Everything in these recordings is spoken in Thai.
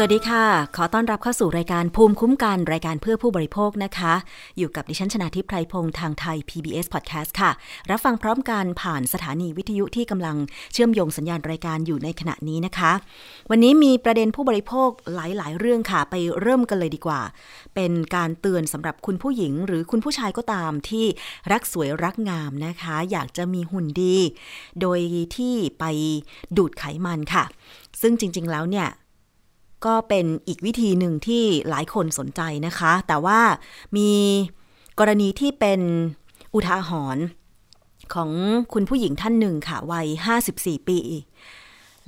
สวัสดีค่ะ ขอต้อนรับเข้าสู่รายการภูมิคุ้มกันรายการเพื่อผู้บริโภคนะคะ อยู่กับดิฉันชนาทิพไพรพงศ์ทางไทย PBS Podcast ค่ะ รับฟังพร้อมกันผ่านสถานีวิทยุที่กำลังเชื่อมโยงสัญญาณรายการอยู่ในขณะนี้นะคะ วันนี้มีประเด็นผู้บริโภคหลาย ๆ เรื่องค่ะ ไปเริ่มกันเลยดีกว่า เป็นการเตือนสำหรับคุณผู้หญิง หรือคุณผู้ชายก็ตามที่รักสวยรักงามนะคะ อยากจะมีหุ่นดี โดยที่ไปดูดไขมันค่ะ ซึ่งจริง ๆ แล้วเนี่ย ก็เป็นอีกวิธีหนึ่งที่หลายคนสนใจนะคะ แต่ว่ามีกรณีที่เป็นอุทาหรณ์ของคุณผู้หญิงท่านหนึ่งค่ะ วัย 54 ปี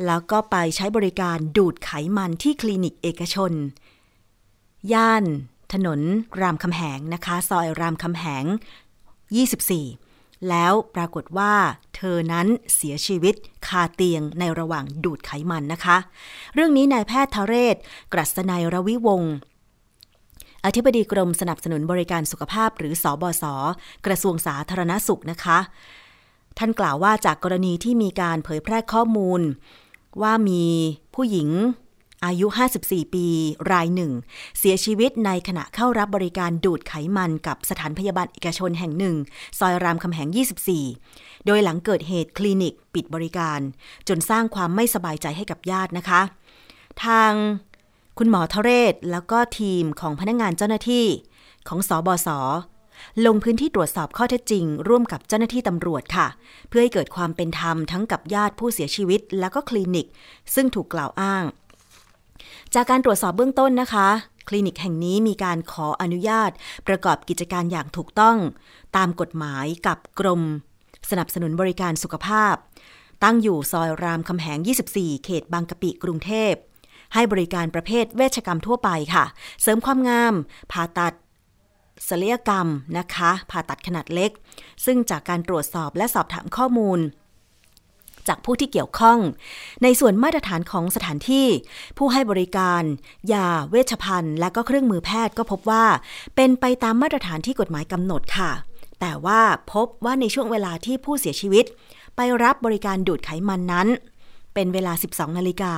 แล้วก็ไปใช้บริการดูดไขมันที่คลินิกเอกชน ย่านถนนรามคำแหงนะคะ ซอยรามคำแหง 24 แล้วปรากฏว่าเธอนั้นเสียชีวิตคาเตียงในระหว่างดูดไขมันนะคะ เรื่องนี้นายแพทย์ทเรศ กรัศนัยรวิวงศ์อธิบดีกรมสนับสนุนบริการสุขภาพหรือสอบศกระทรวงสาธารณสุขนะคะ ท่านกล่าวว่าจากกรณีที่มีการเผยแพร่ข้อมูล ว่ามีผู้หญิง อายุ 54 ปี รายหนึ่ง เสียชีวิตในขณะเข้ารับบริการดูดไขมันกับสถานพยาบาลเอกชนแห่งหนึ่ง ซอยรามคำแหง 24 โดยหลังเกิดเหตุคลินิกปิดบริการ จนสร้างความไม่สบายใจให้กับญาตินะคะ ทางคุณหมอทเรศแล้วก็ทีมของพนักงงานเจ้าหน้าที่ของสอบศลงพื้นที่ตรวจสอบข้อเท็จจริง ร่วมกับเจ้าหน้าที่ตำรวจค่ะ เพื่อให้เกิดความเป็นธรรมทั้งกับญาติผู้เสียชีวิต แล้วก็คลินิก ซึ่งถูกกล่าวอ้าง จากการตรวจสอบเบื้องต้นนะคะ คลินิกแห่งนี้มีการขออนุญาต ประกอบกิจการอย่างถูกต้อง ตามกฎหมายกับกรม สนับสนุนบริการสุขภาพ ตั้งอยู่ซอยรามคำแหง 24 เขตบางกะปิกรุงเทพ ให้บริการประเภทเวชกรรมทั่วไปค่ะ เสริมความงาม ผ่าตัดศัลยกรรมนะคะ ผ่าตัดขนาดเล็ก ซึ่งจากการตรวจสอบและสอบถามข้อมูล จากผู้ที่เกี่ยวข้อง ในส่วนมาตรฐานของสถานที่ ผู้ให้บริการ ยา เวชภัณฑ์ และก็เครื่องมือแพทย์ก็พบว่า เป็นไปตามมาตรฐานที่กฎหมายกำหนดค่ะ แต่ว่าพบว่าในช่วงเวลาที่ผู้เสียชีวิต ไปรับบริการดูดไขมันนั้น เป็นเวลา 12 นาฬิกา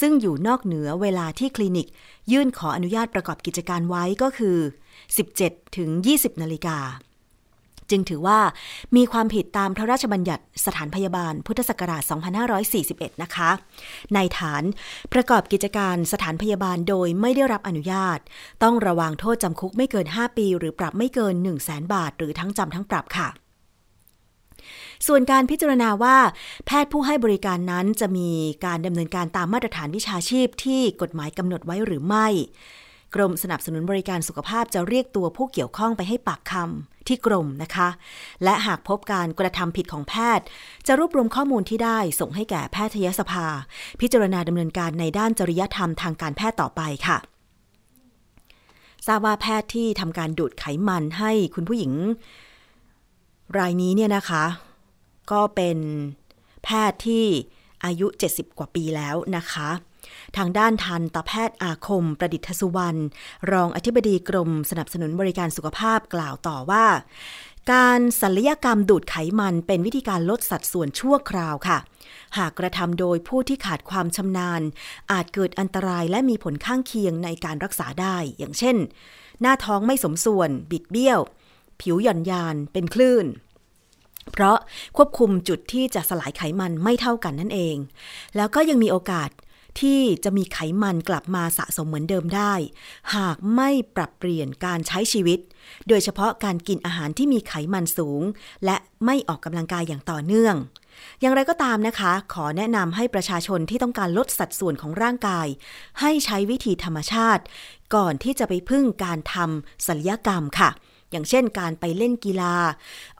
ซึ่งอยู่นอกเหนือเวลาที่คลินิก ยื่นขออนุญาตประกอบกิจการไว้ก็คือ 17 ถึง 20 นาฬิกา จึงถือว่ามีความผิดตามพระราชบัญญัติสถานพยาบาลพุทธศักราช 2541 นะคะ ในฐานประกอบกิจการสถานพยาบาลโดยไม่ได้รับอนุญาต ต้องระวางโทษจำคุกไม่เกิน 5 ปี หรือปรับไม่เกิน 1 0 0 0 0แบาท หรือทั้งจำทั้งปรับค่ะส่วนการพิจารณาว่า แพทย์ผู้ให้บริการนั้นจะมีการดำเนินการตามมาตรฐานวิชาชีพที่กฎหมายกำหนดไว้หรือไม่ กรมสนับสนุนบริการสุขภาพจะเรียกตัวผู้เกี่ยวข้องไปให้ปากคำที่กรมนะคะ และหากพบการกระทำผิดของแพทย์ จะรวบรวมข้อมูลที่ได้ส่งให้แก่แพทยสภา พิจารณาดำเนินการในด้านจริยธรรมทางการแพทย์ต่อไปค่ะทราบว่าแพทย์ที่ทำการดูดไขมันให้คุณผู้หญิง รายนี้เนี่ยนะคะ ก็เป็นแพทย์ที่อายุ 70 กว่าปีแล้วนะคะ ทางด้านทันตแพทย์อาคมประดิษฐสุวรรณรองอธิบดีกรมสนับสนุนบริการสุขภาพกล่าวต่อว่า การศัลยกรรมดูดไขมันเป็นวิธีการลดสัดส่วนชั่วคราวค่ะ หากกระทำโดยผู้ที่ขาดความชำนาญ อาจเกิดอันตรายและมีผลข้างเคียงในการรักษาได้ อย่างเช่น หน้าท้องไม่สมส่วน บิดเบี้ยว ผิวหย่อนยาน เป็นคลื่นเพราะควบคุมจุดที่จะสลายไขมันไม่เท่ากันนั่นเอง แล้วก็ยังมีโอกาส ที่จะมีไขมันกลับมาสะสมเหมือนเดิมได้ หากไม่ปรับเปลี่ยนการใช้ชีวิต โดยเฉพาะการกินอาหารที่มีไขมันสูง และไม่ออกกำลังกายอย่างต่อเนื่อง อย่างไรก็ตามนะคะ ขอแนะนำให้ประชาชนที่ต้องการลดสัดส่วนของร่างกาย ให้ใช้วิธีธรรมชาติ ก่อนที่จะไปพึ่งการทำศัลยกรรมค่ะ อย่างเช่นการไปเล่นกีฬา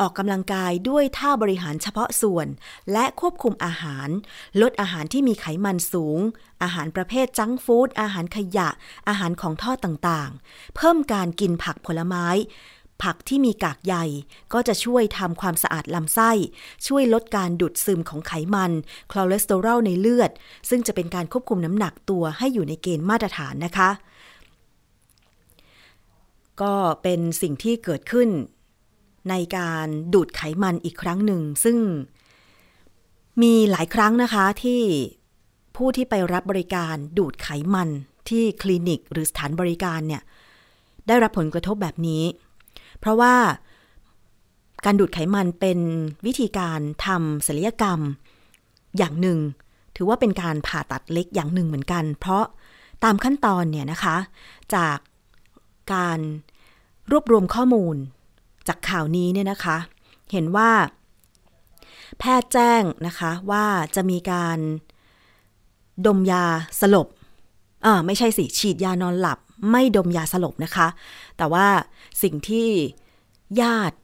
ออกกำลังกายด้วยท่าบริหารเฉพาะส่วน และควบคุมอาหาร ลดอาหารที่มีไขมันสูง อาหารประเภทจังฟู้ดอาหารขยะ อาหารของทอดต่างๆ เพิ่มการกินผักผลไม้ ผักที่มีกากใยก็จะช่วยทำความสะอาดลำไส้ ช่วยลดการดูดซึมของไขมัน คอเลสเตอรอลในเลือด ซึ่งจะเป็นการควบคุมน้ำหนักตัวให้อยู่ในเกณฑ์มาตรฐานนะคะ ก็เป็นสิ่งที่เกิดขึ้น ในการดูดไขมันอีกครั้งหนึ่ง ซึ่งมีหลายครั้งนะคะที่ผู้ที่ไปรับบริการดูดไขมันที่คลินิกหรือสถานบริการเนี่ยได้รับผลกระทบแบบนี้ เพราะว่าการดูดไขมันเป็นวิธีการทำศัลยกรรม อย่างหนึ่ง ถือว่าเป็นการผ่าตัดเล็กอย่างหนึ่งเหมือนกัน เพราะตามขั้นตอนเนี่ยนะคะ จาก การรวบรวมข้อมูลจากข่าวนี้เนี่ยนะคะ เห็นว่า แพทย์แจ้งนะคะว่าจะมีการดมยาสลบอ่าไม่ใช่สิ ฉีดยานอนหลับ ไม่ดมยาสลบนะคะ แต่ว่าสิ่งที่ญาติ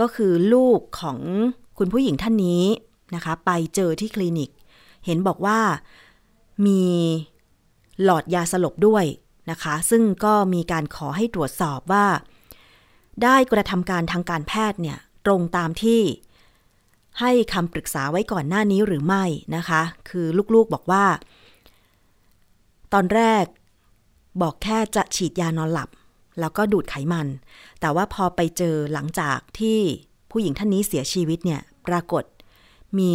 ก็คือลูกของคุณผู้หญิงท่านนี้นะคะ ไปเจอที่คลินิก เห็นบอกว่ามีหลอดยาสลบด้วย นะคะ ซึ่งก็มีการขอให้ตรวจสอบว่า ได้กระทำการทางการแพทย์เนี่ยตรงตามที่ให้คำปรึกษาไว้ก่อนหน้านี้หรือไม่นะคะ คือลูกๆบอกว่า ตอนแรกบอกแค่จะฉีดยานอนหลับ แล้วก็ดูดไขมัน แต่ว่าพอไปเจอหลังจากที่ผู้หญิงท่านนี้เสียชีวิตเนี่ย ปรากฏมี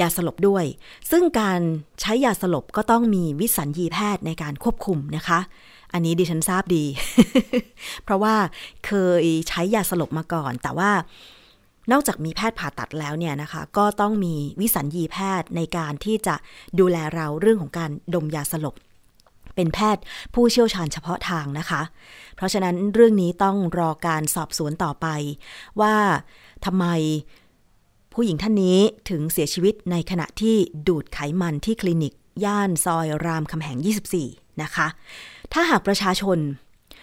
ยาสลบด้วย ซึ่งการใช้ยาสลบก็ต้องมีวิสัญญีแพทย์ในการควบคุมนะคะ อันนี้ดิฉันทราบดี เพราะว่าเคยใช้ยาสลบมาก่อน แต่ว่านอกจากมีแพทย์ผ่าตัดแล้วเนี่ยนะคะ ก็ต้องมีวิสัญญีแพทย์ในการที่จะดูแลเราเรื่องของการดมยาสลบ เป็นแพทย์ผู้เชี่ยวชาญเฉพาะทางนะคะ เพราะฉะนั้นเรื่องนี้ต้องรอการสอบสวนต่อไปว่าทำไม ผู้หญิงท่านนี้ถึงเสียชีวิตในขณะที่ดูดไขมันที่คลินิก ย่านซอยรามคำแหง 24 นะคะ ถ้าหากประชาชน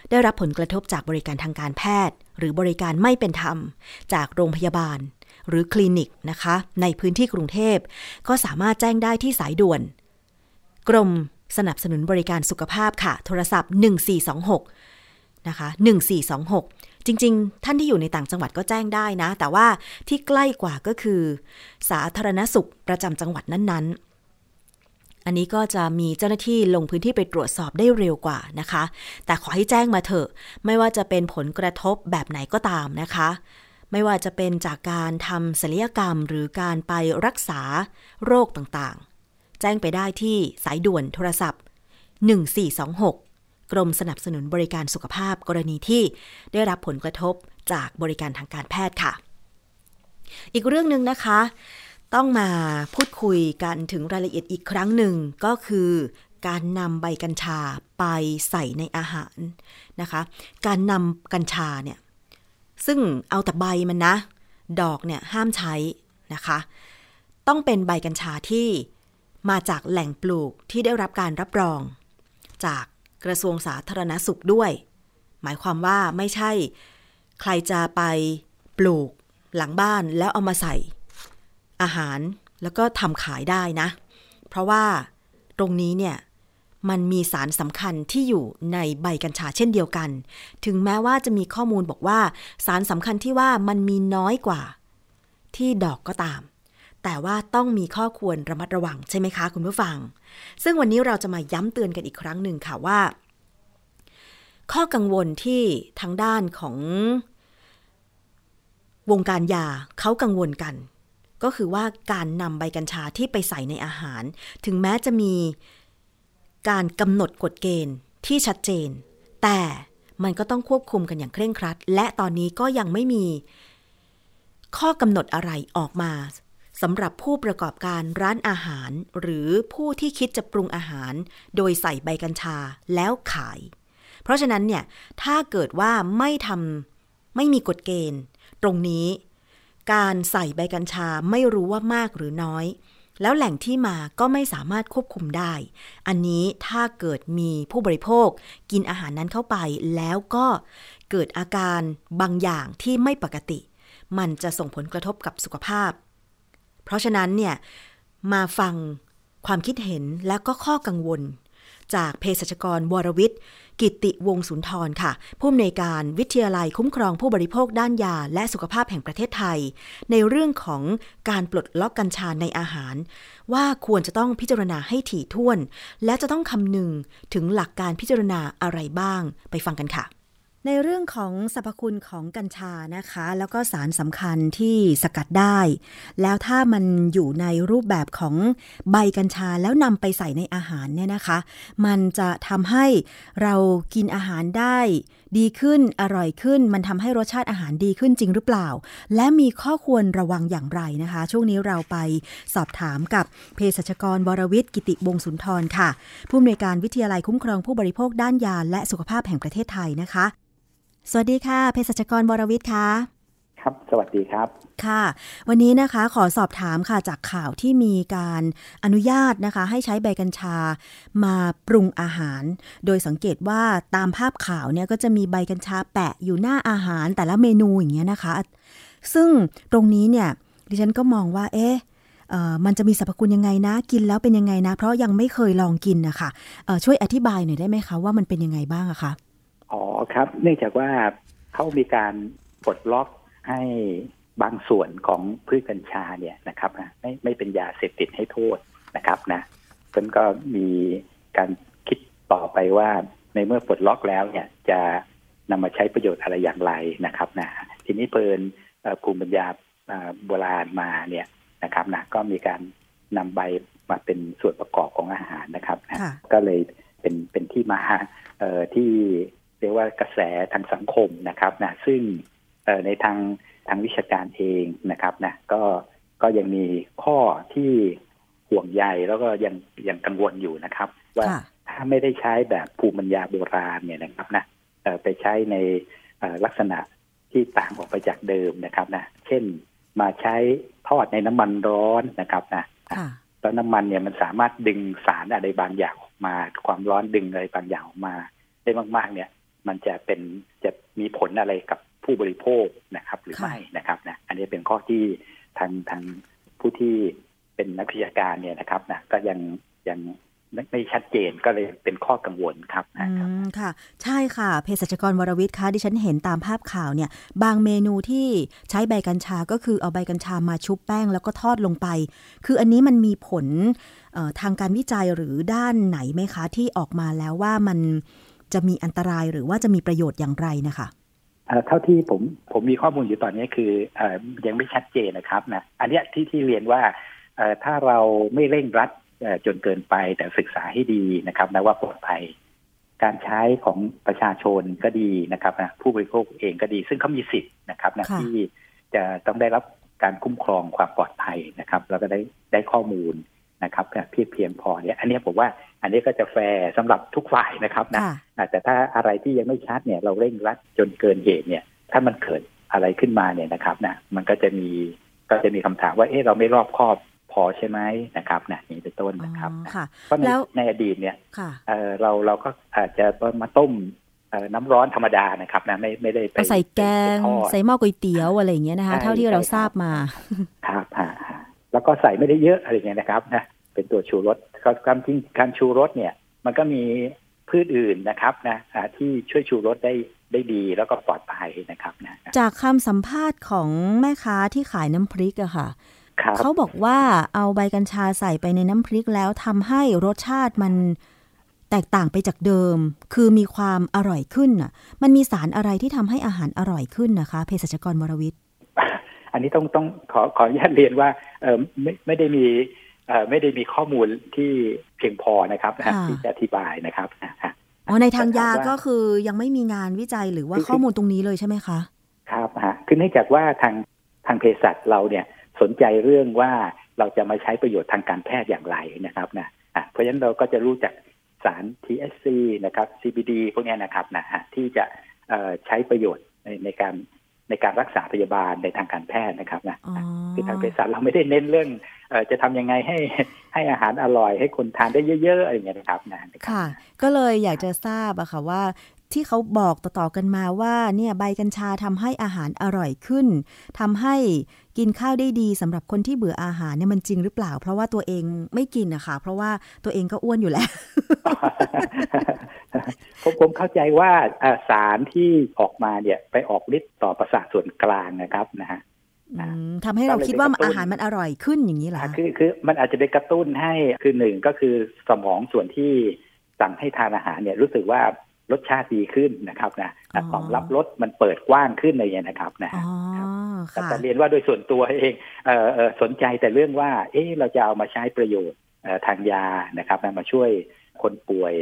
ได้รับผลกระทบจากบริการทางการแพทย์ หรือบริการไม่เป็นธรรม จากโรงพยาบาล หรือคลินิกนะคะ ในพื้นที่กรุงเทพ ก็สามารถแจ้งได้ที่สายด่วน กรมสนับสนุนบริการสุขภาพค่ะ โทรศัพท์ 1426 นะคะ 1426 จริง ๆ ท่านที่อยู่ในต่างจังหวัดก็แจ้งได้นะ แต่ว่าที่ใกล้กว่าก็คือ สาธารณสุขประจำจังหวัดนั้น ๆอันนี้ก็จะมีเจ้าหน้าที่ลงพื้นที่ไปตรวจสอบได้เร็วกว่านะคะ แต่ขอให้แจ้งมาเถอะ ไม่ว่าจะเป็นผลกระทบแบบไหนก็ตามนะคะ ไม่ว่าจะเป็นจากการทำศัลยกรรมหรือการไปรักษาโรคต่างๆ แจ้งไปได้ที่สายด่วนโทรศัพท์ 1426 กรมสนับสนุนบริการสุขภาพกรณีที่ได้รับผลกระทบจากบริการทางการแพทย์ค่ะ อีกเรื่องหนึ่งนะคะ ต้องมาพูดคุยกันถึงรายละเอียดอีกครั้งหนึ่งก็คือ การนำใบกัญชาไปใส่ในอาหารนะคะ การนำกัญชาเนี่ยซึ่งเอาแต่ใบมันนะ ดอกเนี่ยห้ามใช้นะคะ ต้องเป็นใบกัญชาที่มาจากแหล่งปลูกที่ได้รับการรับรอง จาก กระทรวงสาธารณสุขด้วย หมายความว่าไม่ใช่ ใครจะไปปลูกหลังบ้านแล้วเอามาใส่ อาหารแล้วก็ทำขายได้นะ เพราะว่าตรงนี้เนี่ยมันมีสารสำคัญที่อยู่ในใบกัญชาเช่นเดียวกัน ถึงแม้ว่าจะมีข้อมูลบอกว่า สารสำคัญที่ว่ามันมีน้อยกว่า ที่ดอกก็ตาม แต่ว่าต้องมีข้อควรระมัดระวังใช่ไหมคะคุณผู้ฟัง ซึ่งวันนี้เราจะมาย้ำเตือนกันอีกครั้งหนึ่งค่ะว่า ข้อกังวลที่ทางด้านของวงการยาเขากังวลกัน ก็คือว่าการนำใบกัญชาที่ไปใส่ในอาหาร ถึงแม้จะมีการกำหนดกฎเกณฑ์ที่ชัดเจน แต่มันก็ต้องควบคุมกันอย่างเคร่งครัด และตอนนี้ก็ยังไม่มี ข้อกำหนดอะไรออกมา สำหรับผู้ประกอบการร้านอาหาร หรือผู้ที่คิดจะปรุงอาหาร โดยใส่ใบกัญชาแล้วขาย เพราะฉะนั้นเนี่ยถ้าเกิดว่าไม่ทำไม่มีกฎเกณฑ์ ตรงนี้ การใส่ใบกัญชาไม่รู้ว่ามากหรือน้อย แล้วแหล่งที่มาก็ไม่สามารถควบคุมได้ อันนี้ถ้าเกิดมีผู้บริโภค กินอาหารนั้นเข้าไปแล้วก็เกิดอาการบางอย่างที่ไม่ปกติ มันจะส่งผลกระทบกับสุขภาพ ราะฉะนั้นเนี่ยมาฟังความคิดเห็นและก็ข้อกังวล จากเภสัชกรวรวิทย์ กิติวงศุนทรค่ะ ผู้อำนวยการวิทยาลัยคุ้มครองผู้บริโภคด้านยา และสุขภาพแห่งประเทศไทย ในเรื่องของการปลดล็อกกัญชาในอาหาร ว่าควรจะต้องพิจารณาให้ถี่ถ้วน และจะต้องคำนึงถึงหลักการพิจารณาอะไรบ้าง ไปฟังกันค่ะ ในเรื่องของสรรพคุณของกัญชานะคะ แล้วก็สารสำคัญที่สกัดได้ แล้วถ้ามันอยู่ในรูปแบบของใบกัญชาแล้วนำไปใส่ในอาหารเนี่ยนะคะ มันจะทำให้เรากินอาหารได้ดีขึ้นอร่อยขึ้น มันทำให้รสชาติอาหารดีขึ้นจริงหรือเปล่า และมีข้อควรระวังอย่างไรนะคะ ช่วงนี้เราไปสอบถามกับเภสัชกรวรวิทย์กิติวงศุนทรค่ะ ผู้อำนวยการวิทยาลัยคุ้มครองผู้บริโภคด้านยาและสุขภาพแห่งประเทศไทยนะคะ สวัสดีค่ะเภสัชกรบรวิทย์ค่ะครับ สวัสดีครับ ค่ะ วันนี้นะคะขอสอบถามค่ะจากข่าวที่มีการอนุญาตนะคะ ให้ใช้ใบกัญชามาปรุงอาหาร โดยสังเกตว่าตามภาพข่าวเนี่ยก็จะมีใบกัญชาแปะอยู่หน้าอาหารแต่ละเมนูอย่างเงี้ยนะคะ ซึ่งตรงนี้เนี่ยดิฉันก็มองว่า เอ๊ะมันจะมีสรรพคุณยังไงนะ กินแล้วเป็นยังไงนะ เพราะยังไม่เคยลองกินนะคะช่วยอธิบายหน่อยได้ไหมคะว่ามันเป็นยังไงบ้างอะคะ อ๋อครับ เนื่องจากว่าเขามีการปลดล็อกให้บางส่วนของพืชกัญชาเนี่ยนะครับไม่ไม่เป็นยาเสพติดให้โทษนะครับนะซึ่งก็มีการคิดต่อไปว่าในเมื่อปลดล็อกแล้วเนี่ยจะนำมาใช้ประโยชน์อะไรอย่างไรนะครับนะทีนี้เพลินภูมิปัญญาโบราณมาเนี่ยนะครับนะก็มีการนำใบมาเป็นส่วนประกอบของอาหารนะครับนะก็เลยเป็นเป็นที่มาที่ เรียกว่ากระแสทางสังคมนะครับนะซึ่งในทางทางวิชาการเองนะครับนะก็ก็ยังมีข้อที่ห่วงใยแล้วก็ยังยังกังวลอยู่นะครับ ว่าถ้าไม่ได้ใช้แบบภูมิปัญญาโบราณเนี่ยนะครับนะไปใช้ในลักษณะที่ต่างออกไปจากเดิมนะครับนะเช่นมาใช้ทอดในน้ำมันร้อนนะครับนะแล้วน้ำมันเนี่ยมันสามารถดึงสารอะไรบางอย่างออกมา ความร้อนดึงอะไรบางอย่างออกมาได้มาก ๆ เนี่ย มันจะเป็นจะมีผลอะไรกับผู้บริโภคนะครับ หรือไม่นะครับนะอันนี้เป็นข้อที่ทางทางผู้ที่เป็นนักวิชาการเนี่ยนะครับนะก็ยังยังไม่ชัดเจนก็เลยเป็นข้อกังวลครับอืมค่ะ ใช่ค่ะเภสัชกรวรวิทย์คะดิฉันเห็นตามภาพข่าวเนี่ย บางเมนูที่ใช้ใบกัญชาก็คือเอาใบกัญชามาชุบแป้งแล้วก็ทอดลงไป คืออันนี้มันมีผลทางการวิจัยหรือด้านไหนไหมคะ ที่ออกมาแล้วว่ามัน จะมีอันตรายหรือว่าจะมีประโยชน์อย่างไรนะคะเท่าที่ผมผมมีข้อมูลอยู่ตอนนี้คืออยังไม่ชัดเจนนะครับนะอันนี้ที่ที่เรียนว่าถ้าเราไม่เร่งรัดจนเกินไปแต่ศึกษาให้ดีนะครับนะว่าปลอดภัยการใช้ของประชาชนก็ดีนะครับนะผู้บริโภคเองก็ดี ซึ่งเขามีสิทธิ์นะครับนะที่จะต้องได้รับการคุ้มครองความปลอดภัยนะครับ แล้วก็ได้ได้ข้อมูล นะครับเพียงเพียงพอเนี่ยอันนี้ผมว่าอันนี้ก็จะแฟร์สำหรับทุกฝ่ายนะครับนะแต่ถ้าอะไรที่ยังไม่ชัดเนี่ยเราเร่งรัดจนเกินเหตุเนี่ยถ้ามันเกิดอะไรขึ้นมาเนี่ยนะครับนะมันก็จะมีก็จะมีคำถามว่าเออเราไม่รอบคอบพอใช่ไหมนะครับนะนี่เป็นต้นนะครับเพราะในในอดีตเนี่ยเออเราเราก็อาจจะมาต้มน้ำร้อนธรรมดานะครับนะไม่ไม่ได้ไปใส่แกง ใส่หม้อก๋วยเตี๋ยวอะไรอย่างเงี้ยนะคะ เท่าที่เราทราบมาครับ แล้วก็ใส่ไม่ได้เยอะอะไรเงี้ยนะครับนะเป็นตัวชูรสความจริงการชูรสเนี่ย มันก็มีพืชอื่นนะครับนะที่ช่วยชูรสได้ได้ดีแล้วก็ปลอดภัยนะครับนะจากคำสัมภาษณ์ของแม่ค้าที่ขายน้ำพริกอะค่ะเขาบอกว่าเอาใบกัญชาใส่ไปในน้ำพริกแล้วทำให้รสชาติมันแตกต่างไปจากเดิม คือมีความอร่อยขึ้นอะ มันมีสารอะไรที่ทำให้อาหารอร่อยขึ้นนะคะเภสัชกรวรวิทย์ อันนี้ต้องต้องขอขออนุญาตเรียนว่าเออไม่ไม่ได้มีเออไม่ได้มีข้อมูลที่เพียงพอนะครับที่จะอธิบายนะครับอ๋อในทางยาก็คือยังไม่มีงานวิจัยหรือว่าข้อมูลตรงนี้เลยใช่ไหมคะ ครับฮะคือเนื่องจากว่าทางทางเภสัชเราเนี่ยสนใจเรื่องว่าเราจะมาใช้ประโยชน์ทางการแพทย์อย่างไรนะครับนะเพราะฉะนั้นเราก็จะรู้จักสาร TSC นะครับ CBD พวกนี้นะครับนะฮะที่จะใช้ประโยชน์ในในการ ในการรักษาพยาบาลในทางการแพทย์นะครับนะคือทางเภสัชเราไม่ได้เน้นเรื่องเอจะทำยังไงให้ให้อาหารอร่อยให้คนทานได้เยอะๆอะไรอย่างเงี้ยนะครับนะค่ะ ก็เลยอยากจะทราบอะค่ะว่า ที่เขาบอกต่อๆกันมาว่าเนี่ยใบกัญชาทำให้อาหารอร่อยขึ้นทำให้กินข้าวได้ดีสำหรับคนที่เบื่ออาหารเนี่ยมันจริงหรือเปล่า เพราะว่าตัวเองไม่กินนะคะเพราะว่าตัวเองก็อ้วนอยู่แล้วผมผมเข้าใจว่าสารที่ออกมาเนี่ยไปออกฤทธิ์ต่อประสาทส่วนกลางนะครับนะฮะทำให้เราคิดว่าอาหารมันอร่อยขึ้นอย่างนี้เหรอคือคือมันอาจจะไปกระตุ้นให้คือหนึ่งก็คือสมองส่วนที่สั่งให้ทานอาหารเนี่ยรู้สึกว่า รสชาติดีขึ้นนะครับนะอ๋อต่อมรับรสมันเปิดกว้างขึ้นอะไรอย่างเงี้ยนะครับนะอ๋อแต่ค่ะแต่เรียนว่าโดยส่วนตัวเองเอ่อเอ่อสนใจแต่เรื่องว่า เอ๊ะเราจะเอามาใช้ประโยชน์เอ่อทางยานะครับนะมาช่วยคนป่วย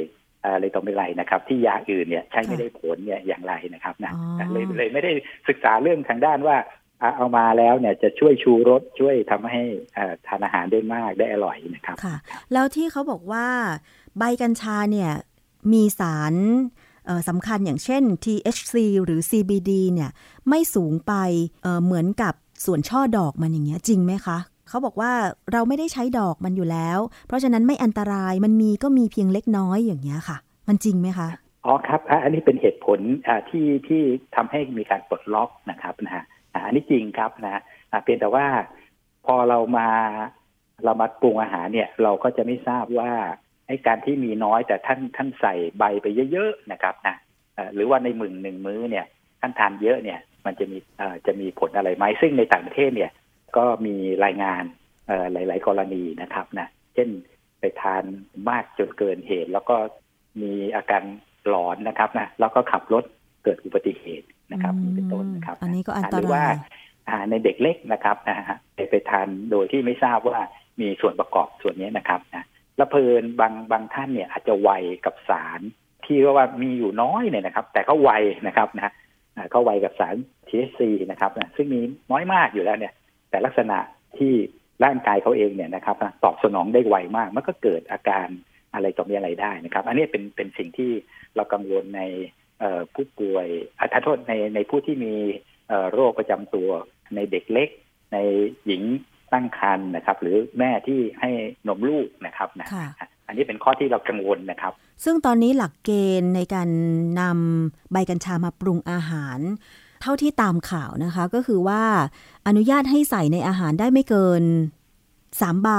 เอ่ออะไรต่อไม่ไรนะครับ ที่ยาอื่นเนี่ยใช้ไม่ได้ผลเนี่ยอย่างไรนะครับนะอ๋อเลยเลยไม่ได้ศึกษาเรื่องทางด้านว่าอะเอามาแล้วเนี่ยจะช่วยชูรสช่วยทำให้เอ่อทานอาหารได้มากได้อร่อยนะครับค่ะ แล้วที่เขาบอกว่าใบกัญชาเนี่ย มีสารสำคัญอย่างเช่น THC หรือ CBD เนี่ยไม่สูงไปเเหมือนกับส่วนช่อดอกมันอย่างเงี้ยจริงไหมคะเขาบอกว่าเราไม่ได้ใช้ดอกมันอยู่แล้ว เพราะฉะนั้นไม่อันตรายมันมีก็มีเพียงเล็กน้อยอย่างเงี้ยค่ะ มันจริงไหมคะอ๋อครับอันนี้เป็นเหตุผลที่ที่ทำให้มีการปลดล็อกนะครับนะฮะอันนี้จริงครับนะฮะอะเพียงแต่ว่าพอเรามาเรามาปรุงอาหารเนี่ย เราก็จะไม่ทราบว่า ไอ้การที่มีน้อยแต่ท่านท่านใส่ใบไปเยอะๆนะครับนะเอ่อหรือว่าในมึงหนึ่งมื้อเนี่ยท่านทานเยอะเนี่ย มันจะมีเอ่อจะมีผลอะไรไหมซึ่งในต่างประเทศเนี่ย ก็มีรายงานเอ่อหลาย ๆ กรณีนะครับนะเช่นไปทานมากจนเกินเหตุ แล้วก็มีอาการหลอนนะครับนะแล้วก็ขับรถเกิดอุบัติเหตุนะครับอืมนี่เป็นต้นนะครับ อันนี้ก็อันตหรือว่ารายอ่าในเด็กเล็กนะครับนะฮะไปไปทานโดยที่ไม่ทราบว่ามีส่วนประกอบส่วนนี้นะครับนะแล้วเพลินบางบางท่านเนี่ยอาจจะไวกับสารที่เรียกว่ามีอยู่น้อยเนี่ยนะครับ แต่ก็ไวนะครับนะอ่าไวกับสาร THC นะครับนะซึ่งมีน้อยมากอยู่แล้วเนี่ย แต่ลักษณะที่ร่างกายเขาเองเนี่ยนะครับตอบสนองได้ไวมากมันก็เกิดอาการอะไรต่อมีอะไรได้นะครับ อันนี้เป็นเป็นสิ่งที่เรากังวลในผู้ป่วยอะขอโทษในในผู้ที่มีโรคประจำตัวในเด็กเล็ก ในหญิง ตั้งครรภ์นะครับ หรือแม่ที่ให้นมลูกนะครับนะค่ะอันนี้เป็นข้อที่เรากังวลนะครับ ซึ่งตอนนี้หลักเกณฑ์ในการนำใบกัญชามาปรุงอาหาร เท่าที่ตามข่าวนะคะ ก็คือว่าอนุญาตให้ใส่ในอาหารได้ไม่เกิน3ใบ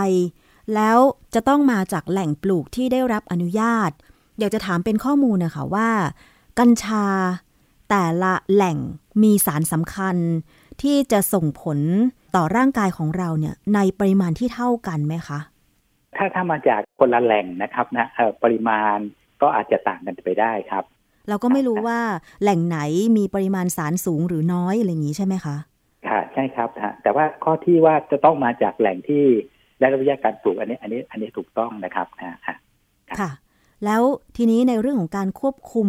แล้วจะต้องมาจากแหล่งปลูกที่ได้รับอนุญาต อยากจะถามเป็นข้อมูลนะคะว่า กัญชาแต่ละแหล่งมีสารสำคัญที่จะส่งผล ต่อร่างกายของเราเนี่ยในปริมาณที่เท่ากันไหมคะ ถ้าถ้ามาจากคนละแหล่งนะครับนะเอ่อปริมาณก็อาจจะต่างกันไปได้ครับ เราก็ไม่รู้ว่าแหล่งไหนมีปริมาณสารสูงหรือน้อยอะไรอย่างนี้ใช่ไหมคะค่ะใช่ครับฮะแต่ว่าข้อที่ว่าจะต้องมาจากแหล่งที่ได้รับอนุญาตการปลูกอันนี้อันนี้อันนี้ถูกต้องนะครับฮะฮะครับค่ะ แล้วทีนี้ในเรื่องของการควบคุม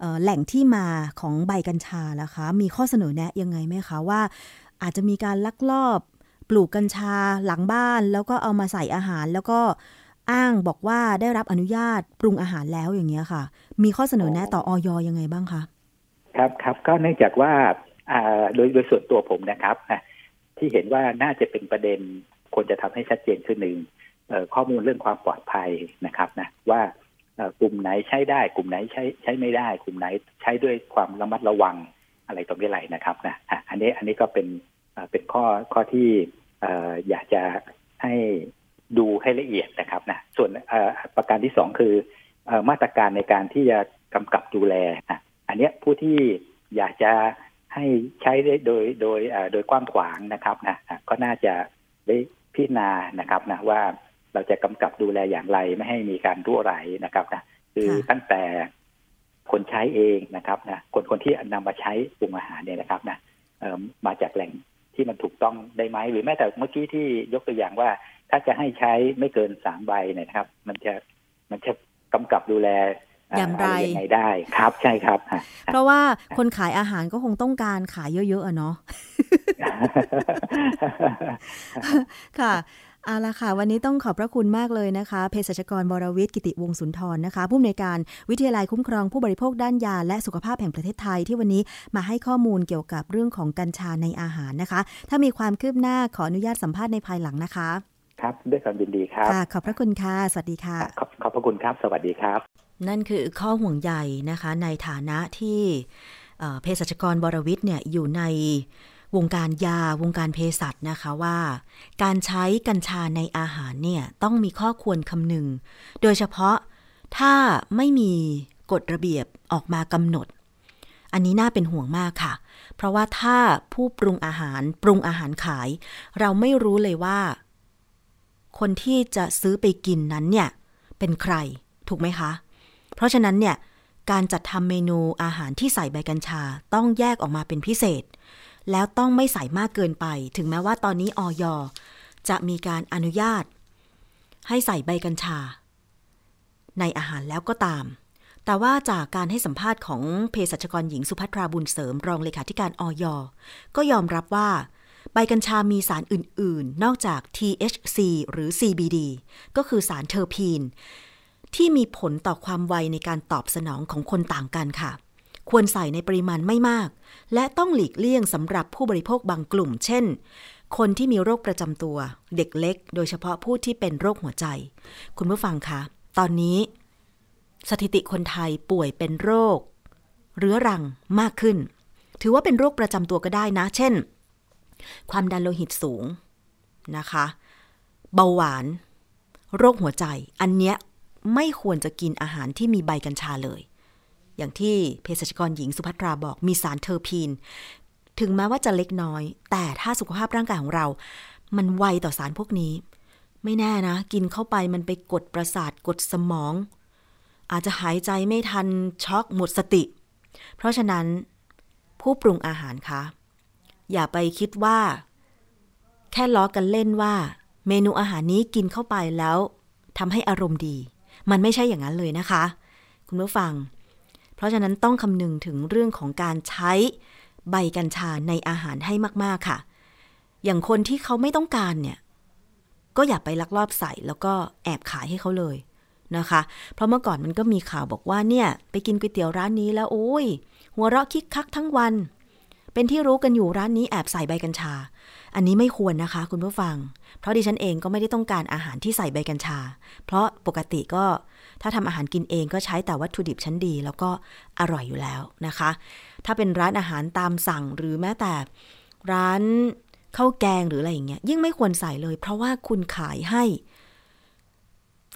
เอ่อแหล่งที่มาของใบกัญชาล่ะคะ มีข้อเสนอแนะยังไงไหมคะว่า อาจจะมีการลักลอบปลูกกัญชาหลังบ้าน แล้วก็เอามาใส่อาหารแล้วก็อ้างบอกว่าได้รับอนุญาตปรุงอาหารแล้วอย่างเงี้ยค่ะ มีข้อเสนอแนะต่อออยยังไงบ้างคะครับครับก็เนื่องจากว่าอ่าโดยโดยส่วนตัวผมนะครับนะที่เห็นว่าน่าจะเป็นประเด็นควรจะทำให้ชัดเจนขึ้นหนึ่งเอ่อข้อมูลเรื่องความปลอดภัยนะครับนะว่าเอ่อกลุ่มไหนใช้ได้ กลุ่มไหนใช้ใช้ไม่ได้ กลุ่มไหนใช้ด้วยความระมัดระวังอะไรต่อไม่ไรนะครับนะอะอันนี้อันนี้ก็เป็น เอ่อเป็นข้อข้อที่เอ่ออยากจะให้ดูให้ละเอียดนะครับนะส่วนเอ่อประการที่สองคือเอ่อมาตรการในการที่จะกำกับดูแลนะอันเนี้ยผู้ที่อยากจะให้ใช้ได้โดยโดยเอ่อโดยกว้างขวางนะครับนะอะก็น่าจะได้พิจารณานะครับนะว่าเราจะกำกับดูแลอย่างไรไม่ให้มีการรั่วไหลนะครับนะคือค่ะตั้งแต่คนใช้เองนะครับนะคนคนที่นำมาใช้ปรุงอาหารเนี่ยนะครับนะเอ่อมาจากแหล่ง ที่มันถูกต้องได้ไหมหรือแม้แต่เมื่อกี้ที่ยกตัวอย่างว่า ถ้าจะให้ใช้ไม่เกินสามใบเนี่ยนะครับ มันจะมันจะกำกับดูแลเอย่างไระยังไงได้ครับใช่ครับฮะเพราะว่าคนขายอาหารก็คงต้องการขายเยอะๆอะเนาะค่ะ เอาละค่ะ วันนี้ต้องขอบพระคุณมากเลยนะคะเภสัชกรบรวิทย์กิติวงศ์สุนทรนะคะ ผู้อำนวยการวิทยาลัยคุ้มครองผู้บริโภคด้านยา และสุขภาพแห่งประเทศไทยที่วันนี้มาให้ข้อมูลเกี่ยวกับเรื่องของกัญชาในอาหารนะคะ ถ้ามีความคืบหน้าขออนุญาตสัมภาษณ์ในภายหลังนะคะ ครับด้วยความยินดีครับค่ะขอบพระคุณค่ะสวัสดีค่ะ ขอบขอบพระคุณครับ สวัสดีครับ นั่นคือข้อห่วงใยนะคะ ในฐานะที่เอ่อเภสัชกรบรวิทย์เนี่ยอยู่ใน วงการยาวงการเภสัชนะคะว่า การใช้กัญชาในอาหารเนี่ยต้องมีข้อควรคำนึง โดยเฉพาะถ้าไม่มีกฎระเบียบออกมากำหนด อันนี้น่าเป็นห่วงมากค่ะ เพราะว่าถ้าผู้ปรุงอาหารปรุงอาหารขาย เราไม่รู้เลยว่า คนที่จะซื้อไปกินนั้นเนี่ยเป็นใครถูกไหมคะ เพราะฉะนั้นเนี่ยการจัดทำเมนูอาหารที่ใส่ใบกัญชาต้องแยกออกมาเป็นพิเศษ แล้วต้องไม่ใส่มากเกินไป ถึงแม้ว่าตอนนี้ออยจะมีการอนุญาต ให้ใส่ใบกัญชา ในอาหารแล้วก็ตาม แต่ว่าจากการให้สัมภาษณ์ของเภสัชกรหญิงสุภัทราบุญเสริมรองเลขาธิการออยก็ยอมรับว่าใบกัญชามีสารอื่น ๆ นอกจาก THC หรือ CBD ก็คือสารเทอร์พีน ที่มีผลต่อความไวในการตอบสนองของคนต่างกันค่ะ ควรใส่ในปริมาณไม่มาก และต้องหลีกเลี่ยงสำหรับผู้บริโภคบางกลุ่ม เช่น คนที่มีโรคประจำตัว เด็กเล็ก โดยเฉพาะผู้ที่เป็นโรคหัวใจ คุณผู้ฟังคะ ตอนนี้ สถิติคนไทยป่วยเป็นโรค เรื้อรังมากขึ้น ถือว่าเป็นโรคประจำตัวก็ได้นะ เช่น ความดันโลหิตสูงนะคะ เบาหวาน โรคหัวใจ อันเนี้ยไม่ควรจะกินอาหารที่มีใบกัญชาเลย อย่างที่เภสัชกรหญิงสุภัทราบอกมีสารเทอร์พีน ถึงแม้ว่าจะเล็กน้อย แต่ถ้าสุขภาพร่างกายของเรา มันไวต่อสารพวกนี้ ไม่แน่นะ กินเข้าไปมันไปกดประสาทกดสมอง อาจจะหายใจไม่ทันช็อกหมดสติ เพราะฉะนั้น ผู้ปรุงอาหารคะอย่าไปคิดว่า แค่ล้อกันเล่นว่า เมนูอาหารนี้กินเข้าไปแล้วทำให้อารมณ์ดี มันไม่ใช่อย่างนั้นเลยนะคะ คุณผู้ฟัง เพราะฉะนั้นต้องคำนึงถึงเรื่องของการใช้ใบกัญชาในอาหารให้มาก ๆ ค่ะ อย่างคนที่เขาไม่ต้องการเนี่ย ก็อย่าไปลักลอบใส่แล้วก็แอบขายให้เขาเลยนะคะ เพราะเมื่อก่อนมันก็มีข่าวบอกว่าเนี่ย ไปกินก๋วยเตี๋ยวร้านนี้แล้วโอ้ย หัวเราะคิกคักทั้งวัน เป็นที่รู้กันอยู่ร้านนี้แอบใส่ใบกัญชา อันนี้ไม่ควรนะคะ คุณผู้ฟัง เพราะดิฉันเองก็ไม่ได้ต้องการอาหารที่ใส่ใบกัญชา เพราะปกติก็ ถ้าทำอาหารกินเองก็ใช้แต่วัตถุดิบชั้นดี แล้วก็อร่อยอยู่แล้วนะคะ ถ้าเป็นร้านอาหารตามสั่งหรือแม้แต่ร้านข้าวแกงหรืออะไรอย่างเงี้ยยิ่งไม่ควรใส่เลย เพราะว่าคุณขายให้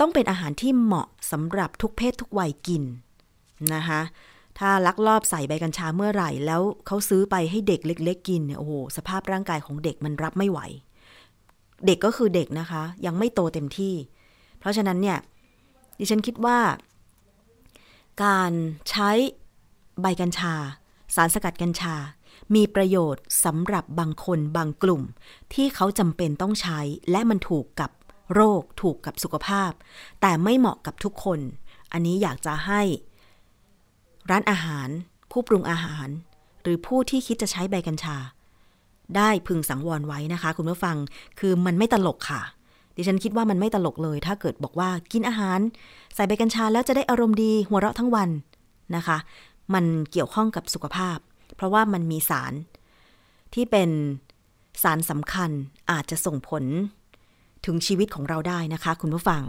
ต้องเป็นอาหารที่เหมาะสำหรับทุกเพศทุกวัยกินนะคะถ้าลักลอบใส่ใบกัญชาเมื่อไหร่ แล้วเขาซื้อไปให้เด็กเล็ก ๆ กินเนี่ยโอ้โหสภาพร่างกายของเด็กมันรับไม่ไหว เด็กก็คือเด็กนะคะ ยังไม่โตเต็มที่ เพราะฉะนั้นเนี่ย ดิฉันคิดว่า การใช้ใบกัญชา สารสกัดกัญชา มีประโยชน์สำหรับบางคนบางกลุ่ม ที่เขาจำเป็นต้องใช้และมันถูกกับโรคถูกกับสุขภาพ แต่ไม่เหมาะกับทุกคน อันนี้อยากจะให้ ร้านอาหาร ผู้ปรุงอาหาร หรือผู้ที่คิดจะใช้ใบกัญชา ได้พึงสังวรไว้นะคะ คุณผู้ฟังคือมันไม่ตลกค่ะ ดิฉันคิดว่ามันไม่ตลกเลย ถ้าเกิดบอกว่ากินอาหาร ใส่ใบกัญชาแล้วจะได้อารมณ์ดีหัวเราะทั้งวันนะคะ มันเกี่ยวข้องกับสุขภาพ เพราะว่ามันมีสาร ที่เป็นสารสำคัญอาจจะส่งผลถึงชีวิตของเราได้นะคะ คุณผู้ฟัง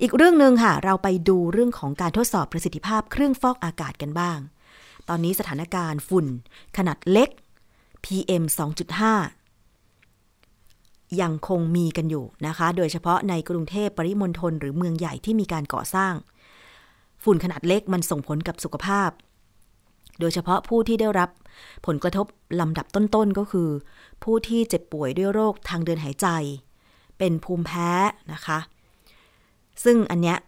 อีกเรื่องหนึ่งค่ะ เราไปดูเรื่องของการทดสอบประสิทธิภาพเครื่องฟอกอากาศกันบ้าง ตอนนี้สถานการณ์ฝุ่น ขนาดเล็ก PM 2.5 ยังคงมีกันอยู่นะคะ โดยเฉพาะในกรุงเทพปริมณฑลหรือเมืองใหญ่ที่มีการก่อสร้าง ฝุ่นขนาดเล็กมันส่งผลกับสุขภาพ โดยเฉพาะผู้ที่ได้รับผลกระทบลำดับต้นๆก็คือ ผู้ที่เจ็บป่วยด้วยโรคทางเดินหายใจ เป็นภูมิแพ้นะคะ ซึ่งอันเนี้ย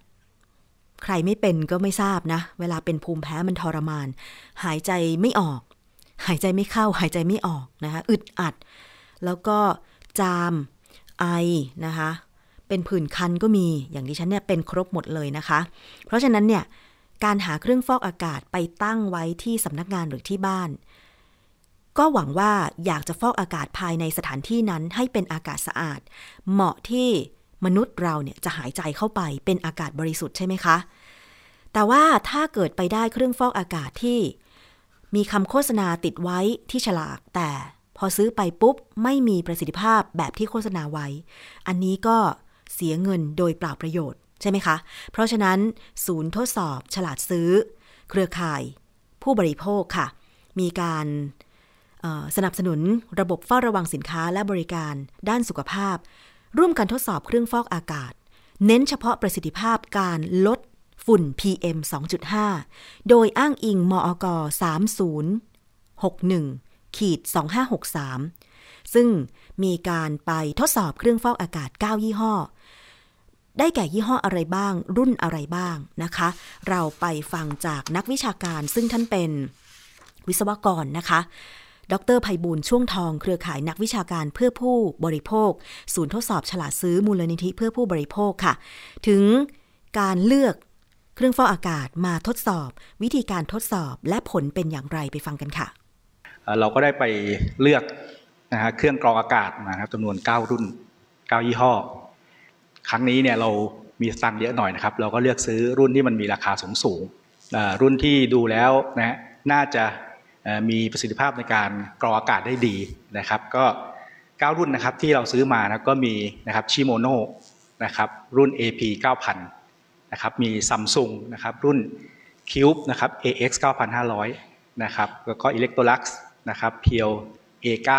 ใครไม่เป็นก็ไม่ทราบนะ เวลาเป็นภูมิแพ้มันทรมาน หายใจไม่ออก หายใจไม่เข้า หายใจไม่ออกนะคะอึดอัด แล้วก็ จาม ไอนะคะ เป็นผื่นคันก็มีอย่างที่ฉันเนี่ยเป็นครบหมดเลยนะคะ เพราะฉะนั้นเนี่ยการหาเครื่องฟอกอากาศไปตั้งไว้ที่สำนักงานหรือที่บ้าน ก็หวังว่าอยากจะฟอกอากาศภายในสถานที่นั้นให้เป็นอากาศสะอาด เหมาะที่มนุษย์เราเนี่ยจะหายใจเข้าไปเป็นอากาศบริสุทธิ์ใช่ไหมคะ แต่ว่าถ้าเกิดไปได้เครื่องฟอกอากาศที่ มีคำโฆษณาติดไว้ที่ฉลากแต่ อซื้อไปปุ๊บไม่มีประสิทธิภาพแบบที่โฆษณาไว้ อันนี้ก็เสียเงินโดยเปล่าประโยชน์ใช่ไหมคะ เพราะฉะนั้นศูนย์ทดสอบฉลาดซื้อ เครือข่าย ผู้บริโภคค่ะ มีการสนับสนุนระบบเฝ้าระวังสินค้าและบริการด้านสุขภาพ ร่วมกันทดสอบเครื่องฟอกอากาศ เน้นเฉพาะประสิทธิภาพการลดฝุ่น PM 2.5 โดยอ้างอิงมอก 3061 ขีด2563 ซึ่งมีการไปทดสอบเครื่องฟอกอากาศ 9 ยี่ห้อ ได้แก่ยี่ห้ออะไรบ้าง รุ่นอะไรบ้างนะคะ เราไปฟังจากนักวิชาการซึ่งท่านเป็นวิศวกรนะคะดรภัยบูลช่วงทองเครือข่ายนักวิชาการเพื่อผู้บริโภค ศูนย์ทดสอบฉลาดซื้อมูลนิธิเพื่อผู้บริโภคค่ะ ถึงการเลือกเครื่องฟอกอากาศมาทดสอบ วิธีการทดสอบและผลเป็นอย่างไรไปฟังกันค่ะ เราก็ได้ไปเลือกนะฮะเครื่องกรองอากาศมาครับจำนวน 9 รุ่น 9 ยี่ห้อ ครั้งนี้เนี่ยเรามีสตังเยอะหน่อยนะครับ เราก็เลือกซื้อรุ่นที่มันมีราคาสูงสูงรุ่นที่ดูแล้วนะน่าจะมีประสิทธิภาพในการกรองอากาศได้ดีนะครับ ก็ 9 รุ่นนะครับที่เราซื้อมานะก็มีนะครับชิโมโนนะครับรุ่น AP 9000นะครับมีซัมซุงนะครับรุ่น Cube นะครับ AX 9500นะครับแล้วก็ Electrolux นะครับ p i e l A9